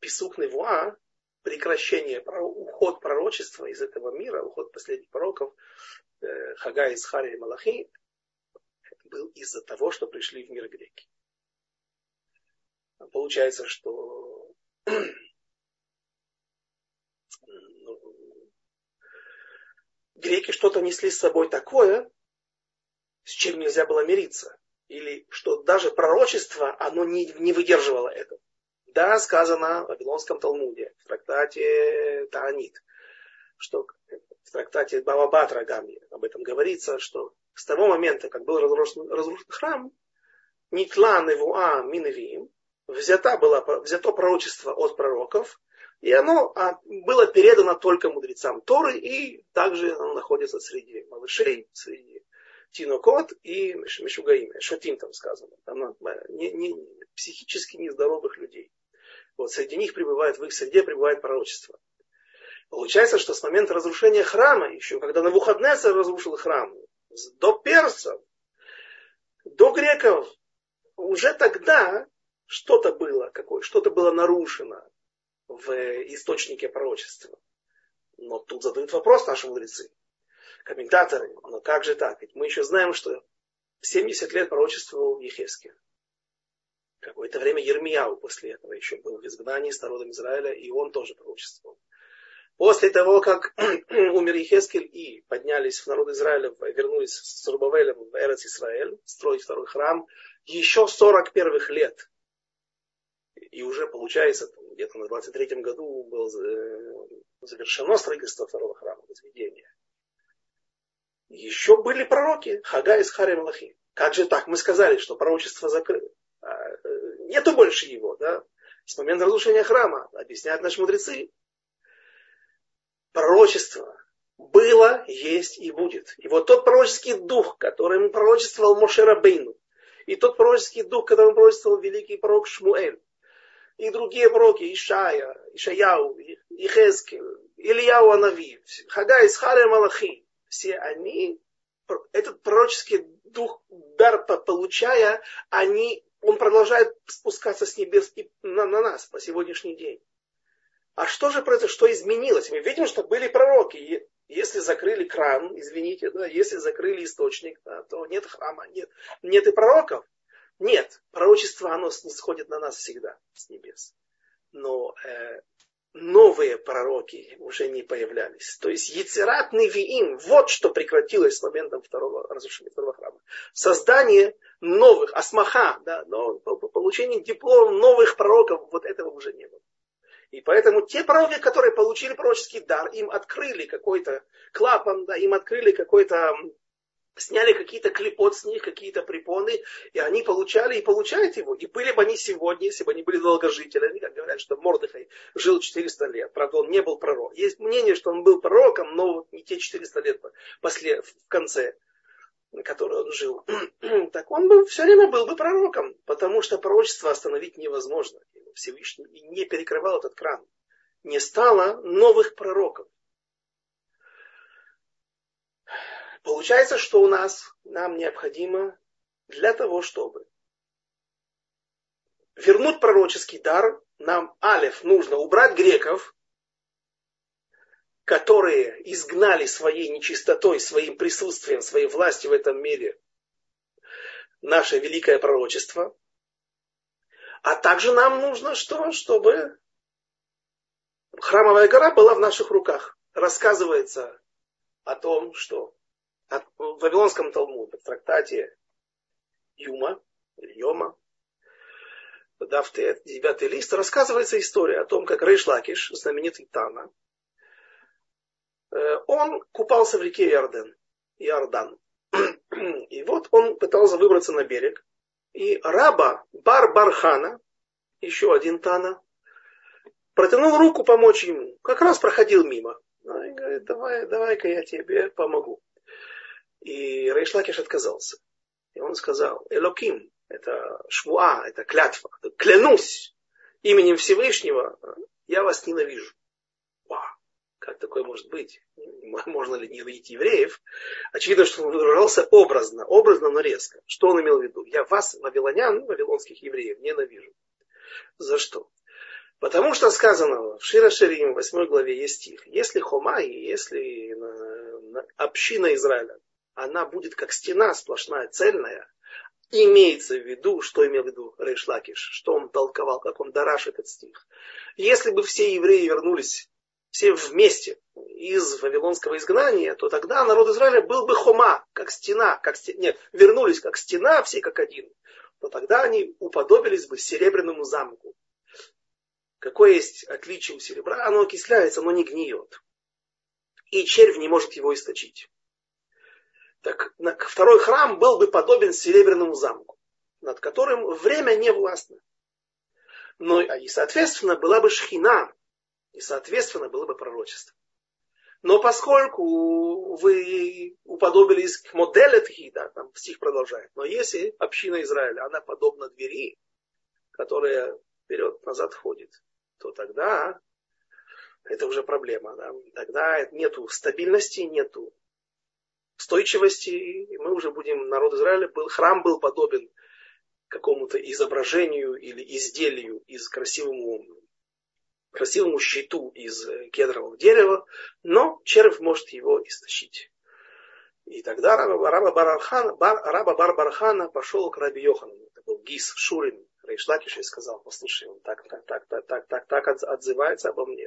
Писук Невуа, прекращение, уход пророчества из этого мира, уход последних пророков, э, Хага, Исхари и Малахи, был из-за того, что пришли в мир греки. Получается, что ну, греки что-то несли с собой такое, с чем нельзя было мириться. Или что даже пророчество, оно не, не выдерживало этого. Да, сказано в Вавилонском Талмуде, в трактате Таанит, что в трактате Бабабатра Гамли об этом говорится, что с того момента, как был разрушен, разрушен храм, Нитла Невуа Миневиим, взято, было, взято пророчество от пророков, и оно а, было передано только мудрецам Торы, и также оно находится среди малышей, среди Тинокот и Мишугаим, Шатим там сказано, там, не, не, психически нездоровых людей. Вот среди них пребывает, в их среде пребывает пророчество. Получается, что с момента разрушения храма, еще когда на выходные разрушил храм, до персов, до греков, уже тогда что-то было, какое, что-то было нарушено в источнике пророчества. Но тут задают вопрос наши мудрецы, комментаторы, но как же так? Ведь мы еще знаем, что 70 лет пророчествовал Ехескель. Какое-то время Ермияу после этого еще был в изгнании с народом Израиля, и он тоже пророчествовал. После того, как умер Ехескель и поднялись в народ Израиля, вернулись с Рубавелем в Эрец Израиль, строить второй храм, еще 40 первых лет. И уже получается, где-то на 23-м году было э, завершено строительство второго храма, возведение. Еще были пророки, Хага из Хари Малахи. Как же так? Мы сказали, что пророчество закрыто. Нету больше его, да, с момента разрушения храма, объясняют наши мудрецы. Пророчество было, есть и будет. И вот тот пророческий дух, которым пророчествовал Мошера Бейну, И тот пророческий дух, которым пророчествовал великий пророк Шмуэль, и другие пророки, Ишая, Ишаяу, Ихескель, Ильяу Анави, Хагай, Схария Малахи, все они, этот пророческий дух, дар получая, они, он продолжает спускаться с небес на, на нас по сегодняшний день. А что же произошло, что изменилось? Мы видим, что были пророки. Если закрыли кран, извините, да, если закрыли источник, да, то нет храма, нет, нет и пророков. Нет, пророчество, оно сходит на нас всегда с небес. Но э, новые пророки уже не появлялись. То есть Ецерат Невиим, вот что прекратилось с моментом второго разрушения второго храма. Создание новых, асмаха, да, получение диплома новых пророков, вот этого уже не было. И поэтому те пророки, которые получили пророческий дар, им открыли какой-то клапан, да, им открыли какой-то сняли какие-то клепот с них, какие-то препоны, и они получали и получают его. И были бы они сегодня, если бы они были долгожителями, как говорят, что Мордыхай жил 400 лет. Правда, он не был пророк. Есть мнение, что он был пророком, но не те 400 лет после, в конце, на которые он жил. так он бы все время был бы пророком, потому что пророчество остановить невозможно. Всевышний не перекрывал этот кран. Не стало новых пророков. Получается, что у нас, нам необходимо для того, чтобы вернуть пророческий дар, нам, Алиф, нужно убрать греков, которые изгнали своей нечистотой, своим присутствием, своей властью в этом мире наше великое пророчество. А также нам нужно что? Чтобы храмовая гора была в наших руках. Рассказывается о том, что в Вавилонском Талмуде, в трактате Юма, или Йома, дав 9 лист, рассказывается история о том, как Рейш Лакиш, знаменитый Тана, э, он купался в реке Иорден, Иордан. И вот он пытался выбраться на берег. И раба Бар Бархана, еще один Тана, протянул руку помочь ему. Как раз проходил мимо. Ну, и говорит, давай, давай-ка я тебе помогу. И Рейшлакиш отказался. И он сказал, Элоким, это швуа, это клятва, клянусь именем Всевышнего, я вас ненавижу. Вау, как такое может быть? Можно ли ненавидеть евреев? Очевидно, что он выражался образно, образно, но резко. Что он имел в виду? Я вас, вавилонян, вавилонских евреев, ненавижу. За что? Потому что сказано в Шира Ширим, 8 главе есть стих. Если Хома и если община Израиля она будет как стена сплошная, цельная. Имеется в виду, что имел в виду Рейшлакиш, что он толковал, как он дараш этот стих. Если бы все евреи вернулись все вместе из вавилонского изгнания, то тогда народ Израиля был бы хома, как стена, как стена, нет, вернулись как стена, все как один, то тогда они уподобились бы серебряному замку. Какое есть отличие у серебра? Оно окисляется, но не гниет. И червь не может его источить так второй храм был бы подобен серебряному замку, над которым время не властно. Но и, соответственно, была бы шхина, и, соответственно, было бы пророчество. Но поскольку вы уподобились к модели Тхида, там стих продолжает, но если община Израиля, она подобна двери, которая вперед-назад ходит, то тогда это уже проблема. Да? Тогда нету стабильности, нету устойчивости, и мы уже будем, народ Израиля, был, храм был подобен какому-то изображению или изделию из красивому, красивому щиту из кедрового дерева, но червь может его истощить. И тогда раба, раба, Барархан, бар, раба Бар пошел к раби Йохану. Это был Гис Шурин. Рейшлакиш и сказал, послушай, он так, так, так, так, так, так, так отзывается обо мне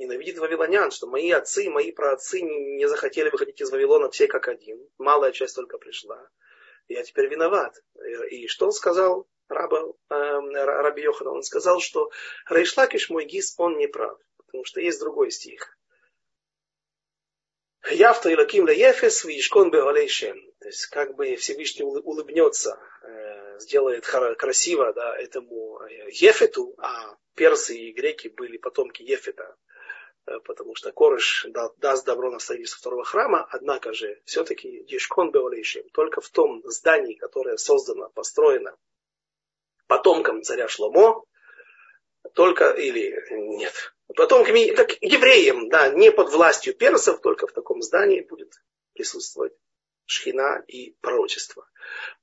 ненавидит вавилонян, что мои отцы, мои праотцы не захотели выходить из Вавилона все как один. Малая часть только пришла. Я теперь виноват. И что он сказал? Раба, э, Раби Йохана, он сказал, что Рейшлакиш мой гис, он не прав. Потому что есть другой стих. Явта Илаким Ефес Вишкон Бегалейшем. То есть как бы Всевышний улыбнется, э, сделает красиво да, этому э, Ефету, а персы и греки были потомки Ефета, потому что Корыш даст добро на строительство второго храма, однако же все-таки Ешкон Беолейшим, только в том здании, которое создано, построено потомкам царя Шломо, только, или нет, потомками, как евреям, да, не под властью персов, только в таком здании будет присутствовать шхина и пророчество.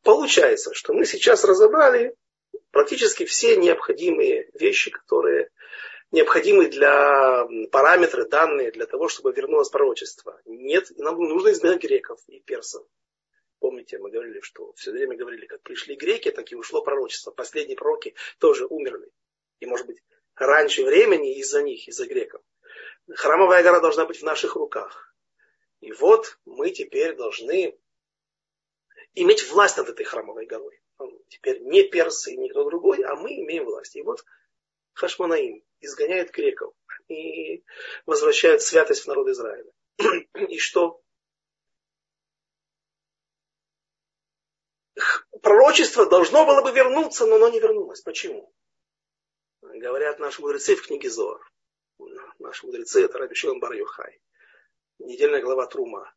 Получается, что мы сейчас разобрали практически все необходимые вещи, которые необходимы для параметры, данные для того, чтобы вернулось пророчество. Нет, нам нужно изгнать греков и персов. Помните, мы говорили, что все время говорили, как пришли греки, так и ушло пророчество. Последние пророки тоже умерли. И, может быть, раньше времени из-за них, из-за греков. Храмовая гора должна быть в наших руках. И вот мы теперь должны иметь власть над этой храмовой горой. Теперь не персы никто другой, а мы имеем власть. И вот Хашманаим изгоняет греков и возвращает святость в народ Израиля. И что? Пророчество должно было бы вернуться, но оно не вернулось. Почему? Говорят наши мудрецы в книге Зор. Наши мудрецы это Раби Шилон Бар Йохай. Недельная глава Трума.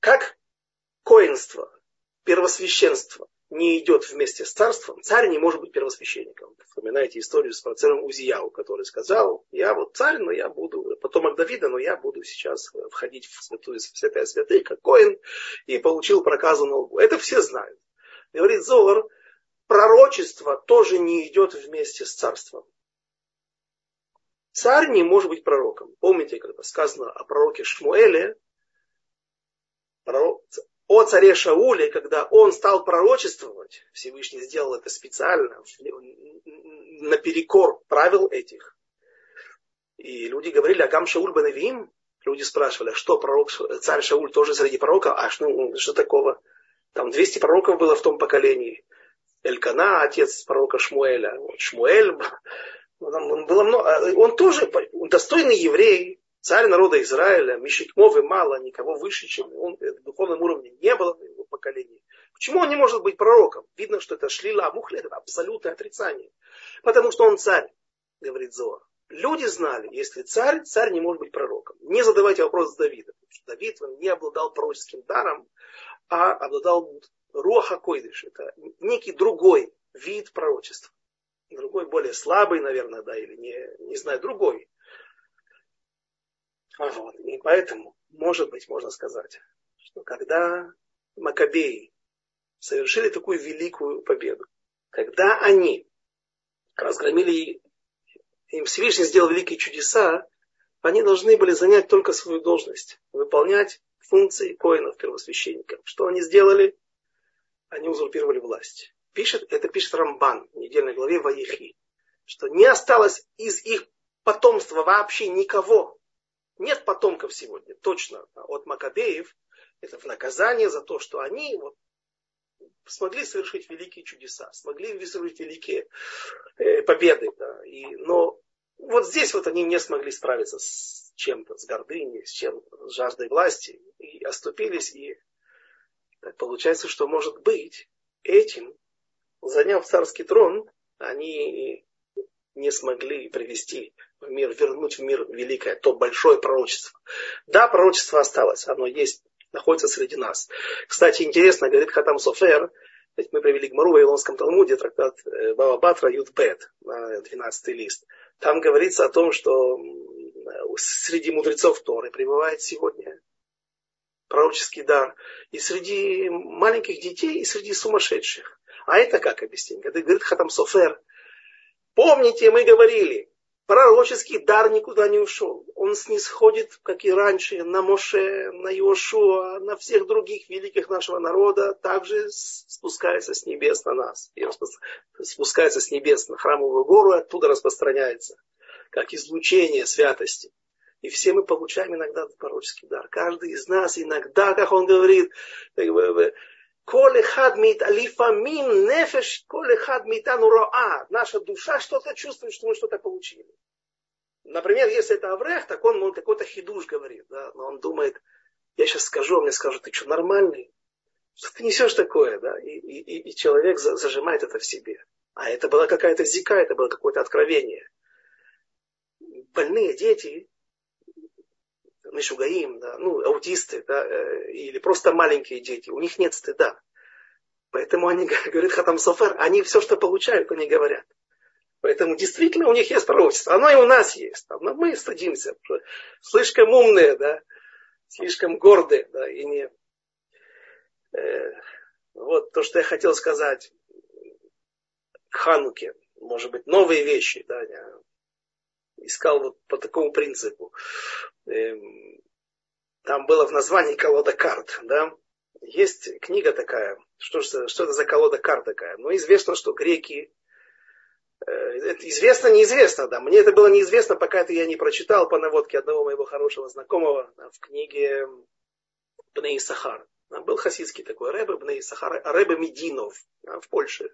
Как коинство, первосвященство не идет вместе с царством, царь не может быть первосвященником. Вспоминаете историю с царем Узияу, который сказал, я вот царь, но я буду потомок Давида, но я буду сейчас входить в святую, в святая святых, как коин, и получил проказу на. Это все знают. Говорит Зор, пророчество тоже не идет вместе с царством. Царь не может быть пророком. Помните, когда сказано о пророке Шмуэле, пророк, о царе Шауле, когда он стал пророчествовать, Всевышний сделал это специально, наперекор правил этих. И люди говорили, а Гам Шауль Банавим, люди спрашивали, а что пророк, царь Шауль тоже среди пророков, а что, ну, что такого? Там 200 пророков было в том поколении. Элькана, отец пророка Шмуэля. Вот Шмуэль, он, было много, он тоже он достойный еврей, царь народа Израиля, Мишикмов и мало, никого выше, чем он в духовном уровне не было в его поколении. Почему он не может быть пророком? Видно, что это шлила мухля, это абсолютное отрицание. Потому что он царь, говорит Зор. Люди знали, если царь, царь не может быть пророком. Не задавайте вопрос с Давидом. Потому что Давид он не обладал пророческим даром, а обладал руаха койдыш. Это некий другой вид пророчества. Другой, более слабый, наверное, да, или не, не знаю, другой. Вот. И поэтому, может быть, можно сказать, что когда Макабеи совершили такую великую победу, когда они разгромили, им Всевышний сделал великие чудеса, они должны были занять только свою должность, выполнять функции коинов первосвященников. Что они сделали? Они узурпировали власть. Пишет, это пишет Рамбан в недельной главе Ваихи, что не осталось из их потомства вообще никого, нет потомков сегодня, точно, от Макабеев. Это в наказание за то, что они вот, смогли совершить великие чудеса, смогли совершить великие э, победы. Да, и, но вот здесь вот они не смогли справиться с чем-то, с гордыней, с чем с жаждой власти, и оступились, и так получается, что может быть этим, заняв царский трон, они не смогли привести в мир, вернуть в мир великое, то большое пророчество. Да, пророчество осталось, оно есть, находится среди нас. Кстати, интересно, говорит Хатам Софер, ведь мы привели Гмару в Вавилонском Талмуде, трактат э, Баба Батра Ютбет, 12 лист. Там говорится о том, что среди мудрецов Торы пребывает сегодня пророческий дар. И среди маленьких детей, и среди сумасшедших. А это как объяснить? Говорит Хатам Софер, помните, мы говорили, пророческий дар никуда не ушел. Он снисходит, как и раньше, на Моше, на Иошуа, на всех других великих нашего народа, также спускается с небес на нас. И спускается с небес на храмовую гору, и оттуда распространяется, как излучение святости. И все мы получаем иногда пророческий дар. Каждый из нас иногда, как он говорит, Коле хадмит алифамим нефеш, коле хадмитану роа. Наша душа что-то чувствует, что мы что-то получили. Например, если это Аврех, так он, он какой-то хидуш говорит, да, но он думает, я сейчас скажу, мне скажет, ты что, нормальный? Что ты несешь такое, да? И, и, и человек зажимает это в себе. А это была какая-то зика, это было какое-то откровение. больные дети, мишугаим, да, ну, аутисты, да, э, или просто маленькие дети, у них нет стыда. Поэтому они, говорят Хатам Софер, они все, что получают, они говорят. Поэтому действительно у них есть пророчество. Оно и у нас есть. Но мы стыдимся. Слишком умные, да, слишком гордые, да, и не... Э, вот то, что я хотел сказать к Хануке. Может быть, новые вещи, да, искал вот по такому принципу. Эм, там было в названии колода карт, да. Есть книга такая, что, что это за колода карт такая? Ну, известно, что греки, э, это известно, неизвестно, да. Мне это было неизвестно, пока это я не прочитал по наводке одного моего хорошего знакомого да, в книге Бней Сахар. Был хасидский такой рэбе Бней Сахар, рэбе Мединов да, в Польше.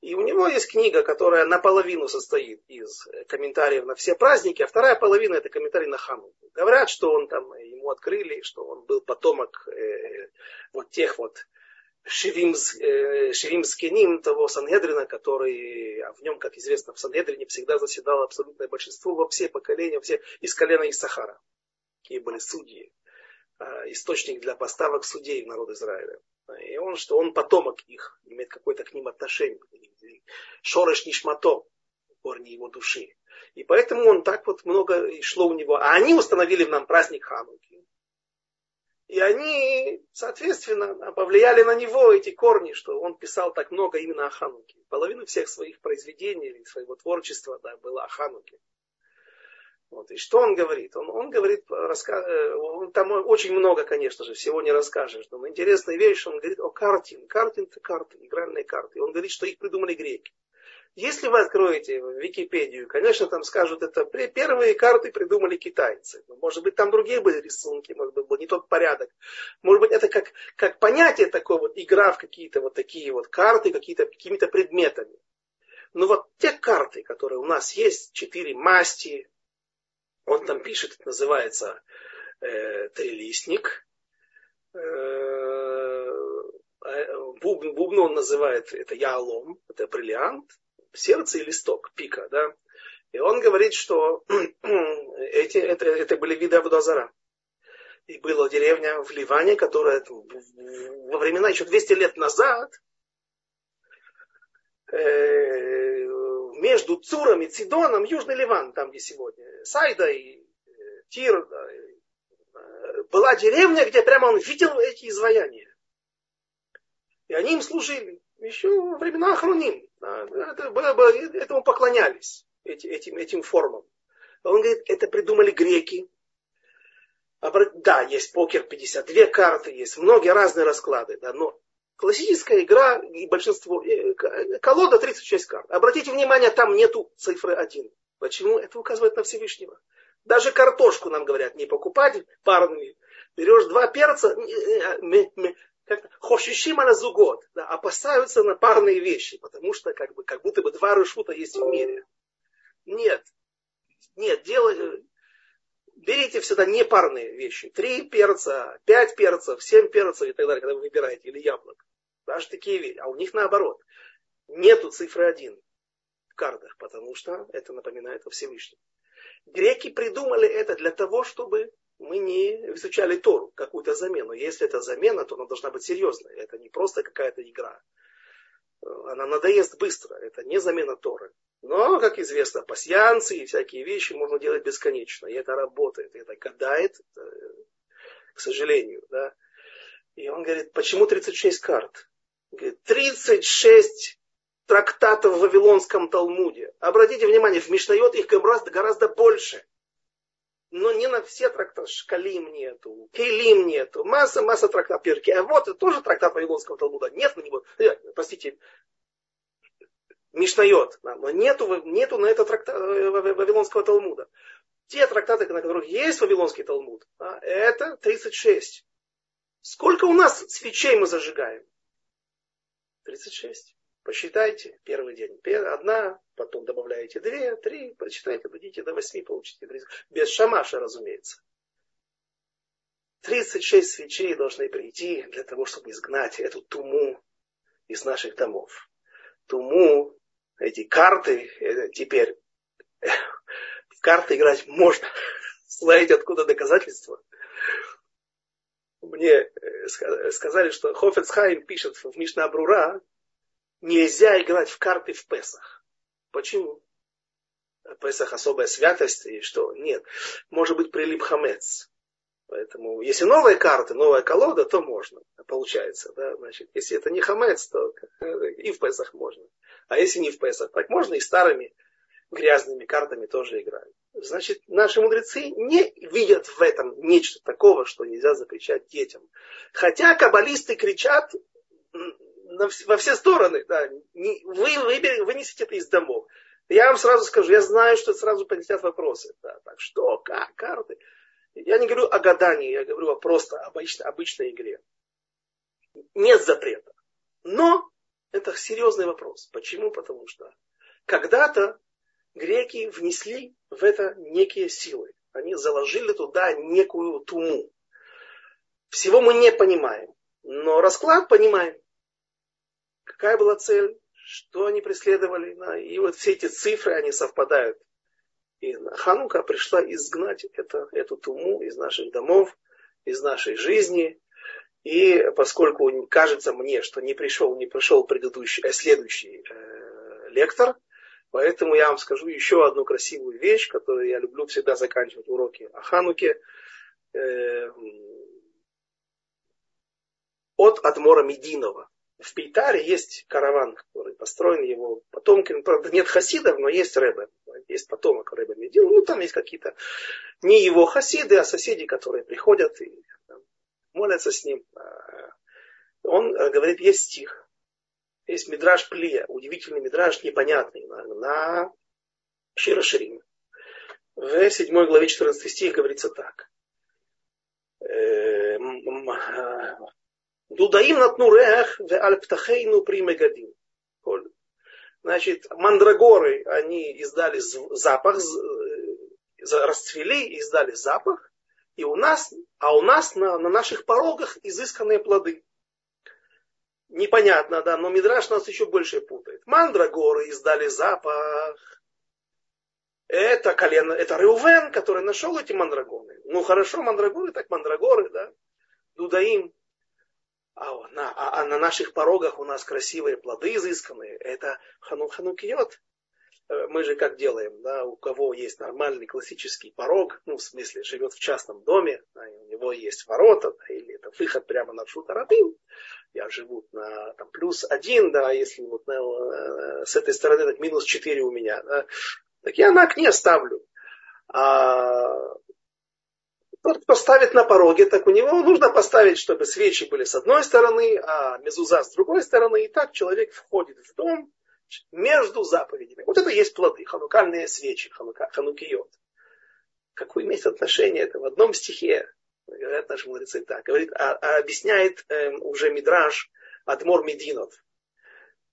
И у него есть книга, которая наполовину состоит из комментариев на все праздники, а вторая половина это комментарий на Хану. Говорят, что он там, ему открыли, что он был потомок э, вот тех вот Шивим, э, того Сангедрина, который, а в нем, как известно, в Сангедрине всегда заседало абсолютное большинство во все поколения, все из колена Исахара. Какие были судьи, э, источник для поставок судей в народ Израиля. И он, что он потомок их, имеет какое-то к ним отношение. Шореш Нишмато, корни его души. И поэтому он так вот много и шло у него. А они установили нам праздник Хануки. И они, соответственно, повлияли на него эти корни, что он писал так много именно о Хануке. Половину всех своих произведений, своего творчества да, было о Хануке. Вот. И что он говорит? Он, он говорит, раска... Э, там очень много, конечно же, всего не расскажешь. Но интересная вещь, он говорит о картин. Картин это карты, игральные карты. Он говорит, что их придумали греки. Если вы откроете Википедию, конечно, там скажут, это первые карты придумали китайцы. Ну, может быть, там другие были рисунки, может быть, был не тот порядок. Может быть, это как, как понятие такое, вот игра в какие-то вот такие вот карты, какие-то, какими-то предметами. Но вот те карты, которые у нас есть, четыре масти, он там пишет, это называется э, трилистник. Э, э бубн, бубну он называет, это ялом, это бриллиант, сердце и листок, пика, да. И он говорит, что эти, это, это были виды Абудазара. И была деревня в Ливане, которая во времена еще 200 лет назад э, между Цуром и Цидоном, Южный Ливан, там где сегодня, Сайда и э, Тир, э, была деревня, где прямо он видел эти изваяния. И они им служили. Еще во времена Хруним. Это было, было, этому поклонялись, эти, этим, этим формам. Он говорит, это придумали греки. Да, есть покер 52 карты, есть многие разные расклады, да, но Классическая игра и большинство, э, колода 36 карт. Обратите внимание, там нету цифры 1. Почему? Это указывает на Всевышнего. Даже картошку нам говорят не покупать парными. Берешь два перца, э, хошишима на зугод, да, опасаются на парные вещи, потому что как, бы, как будто бы два рышута есть в мире. Нет, нет, делай, берите всегда не парные вещи. Три перца, пять перцев, семь перцев и так далее, когда вы выбираете, или яблок. Даже такие вещи. А у них наоборот. Нету цифры один в картах, потому что это напоминает о Всевышнем. Греки придумали это для того, чтобы мы не изучали Тору, какую-то замену. Если это замена, то она должна быть серьезной. Это не просто какая-то игра. Она надоест быстро. Это не замена Торы. Но, как известно, пасьянцы и всякие вещи можно делать бесконечно. И это работает, и это гадает, к сожалению. Да. И он говорит, почему 36 карт? Говорит, 36 трактатов в Вавилонском Талмуде. Обратите внимание, в Мишнайот их гораздо, гораздо больше. Но не на все трактаты. Шкалим нету, Кейлим нету. Масса, масса трактатов. Перки. А вот это тоже трактат Вавилонского Талмуда. Нет на него. Э, простите, Мишнайот. Но нету, нету на это тракта, э, Вавилонского Талмуда. Те трактаты, на которых есть Вавилонский Талмуд, это 36. Сколько у нас свечей мы зажигаем? 36. Посчитайте первый день. Одна, потом добавляете две, три, посчитайте, дойдите до восьми, получите 30. Без шамаша, разумеется. 36 свечей должны прийти для того, чтобы изгнать эту туму из наших домов. Туму, эти карты, теперь в карты играть можно. Знаете, откуда доказательства? Мне э, сказали, что Хофецхайм пишет в Мишна Брура, нельзя играть в карты в Песах. Почему? Песах особая святость и что? Нет. Может быть прилип хамец. Поэтому, если новые карты, новая колода, то можно, получается. Да? Значит, если это не хамец, то и в Песах можно. А если не в Песах, так можно и старыми грязными картами тоже играть. Значит, наши мудрецы не видят в этом нечто такого, что нельзя запрещать детям. Хотя каббалисты кричат во все стороны, да, вы, вы вынесите это из домов. Я вам сразу скажу, я знаю, что сразу полетят вопросы. Да, так что, как, карты. Я не говорю о гадании, я говорю о просто обычной, обычной игре. Нет запрета. Но это серьезный вопрос. Почему? Потому что когда-то греки внесли в это некие силы. Они заложили туда некую туму. Всего мы не понимаем. Но расклад понимаем. Какая была цель? что они преследовали. И вот все эти цифры, они совпадают. И Ханука пришла изгнать это, эту туму из наших домов, из нашей жизни. И поскольку кажется мне, что не пришел, не пришел предыдущий, а следующий э, лектор, поэтому я вам скажу еще одну красивую вещь, которую я люблю всегда заканчивать уроки о Хануке. Э, от Адмора Мединова в Пейтаре есть караван, который построен его потомками. Правда, нет хасидов, но есть Рэбе. Есть потомок Рэбе Медил. Ну, там есть какие-то не его хасиды, а соседи, которые приходят и молятся с ним. А, он э, говорит, есть стих. Есть Мидраж Плия, удивительный Мидраж, непонятный, на, Шира Ширим. В 7 главе 14 стих говорится так. Э, Дудаим натнурех в альптахейну примегадим. Значит, мандрагоры, они издали запах, расцвели, издали запах, и у нас, а у нас на, на наших порогах изысканные плоды. Непонятно, да, но Мидраш нас еще больше путает. Мандрагоры издали запах. Это колено, это Реувен, который нашел эти мандрагоры. Ну хорошо, мандрагоры, так мандрагоры, да. Дудаим, а на, а, а на наших порогах у нас красивые плоды изысканные. Это хану ханукиот. Э, мы же как делаем, да, у кого есть нормальный классический порог, ну, в смысле, живет в частном доме, да, у него есть ворота, да, или это выход прямо на шутарабим, я живу на там, плюс один, да, если вот на, э, с этой стороны так минус четыре у меня, да, так я на окне ставлю. А тот, кто ставит на пороге, так у него нужно поставить, чтобы свечи были с одной стороны, а мезуза с другой стороны. И так человек входит в дом между заповедями. Вот это есть плоды, ханукальные свечи, ханука, ханукиот. Какое имеет отношение это в одном стихе? Говорят наши мудрецы так. Говорит, а, а объясняет э, уже Мидраш Адмор Мединот.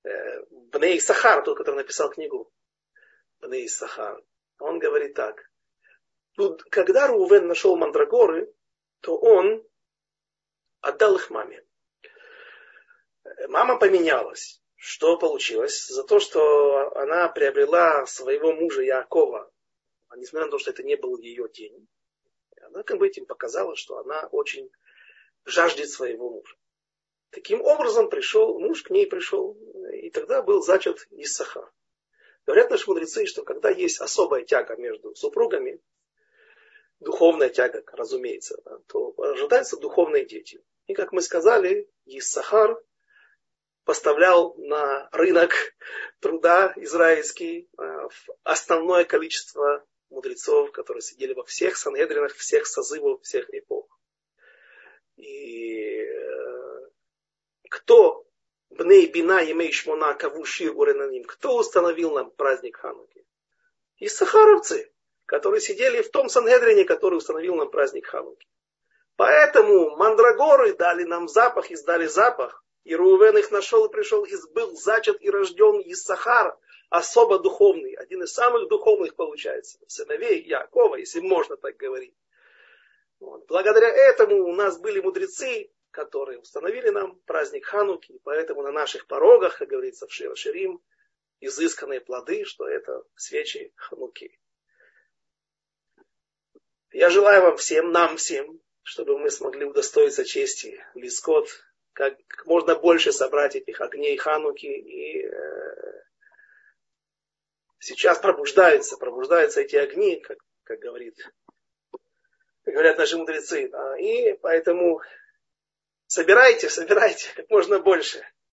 Э, Бней Сахар, тот, который написал книгу. Бней Сахар. Он говорит так Тут, когда Рувен нашел мандрагоры, то он отдал их маме. Мама поменялась. Что получилось? За то, что она приобрела своего мужа Якова, а несмотря на то, что это не был ее день, она как бы этим показала, что она очень жаждет своего мужа. Таким образом пришел, муж к ней пришел, и тогда был зачат Иссахар. Говорят наши мудрецы, что когда есть особая тяга между супругами, духовная тяга, разумеется, да, то рождаются духовные дети. И как мы сказали, Иссахар поставлял на рынок труда израильский э, основное количество мудрецов, которые сидели во всех санедринах, всех созывов, всех эпох. И э, кто Бней Бина Емей Шмона Кавушир Уренаним, кто установил нам праздник Хануки? Иссахаровцы которые сидели в том Сангедрине, который установил нам праздник Хануки. Поэтому мандрагоры дали нам запах, издали запах. И Рувен их нашел и пришел, и был зачат и рожден из Сахара, особо духовный, один из самых духовных получается, сыновей Якова, если можно так говорить. Вот. Благодаря этому у нас были мудрецы, которые установили нам праздник Хануки, и поэтому на наших порогах, как говорится в Шира Ширим, изысканные плоды, что это свечи Хануки. Я желаю вам всем, нам всем, чтобы мы смогли удостоиться чести, лискот, как можно больше собрать этих огней Хануки. И э, сейчас пробуждаются, пробуждаются эти огни, как, как говорит, говорят наши мудрецы. Да, и поэтому собирайте, собирайте как можно больше.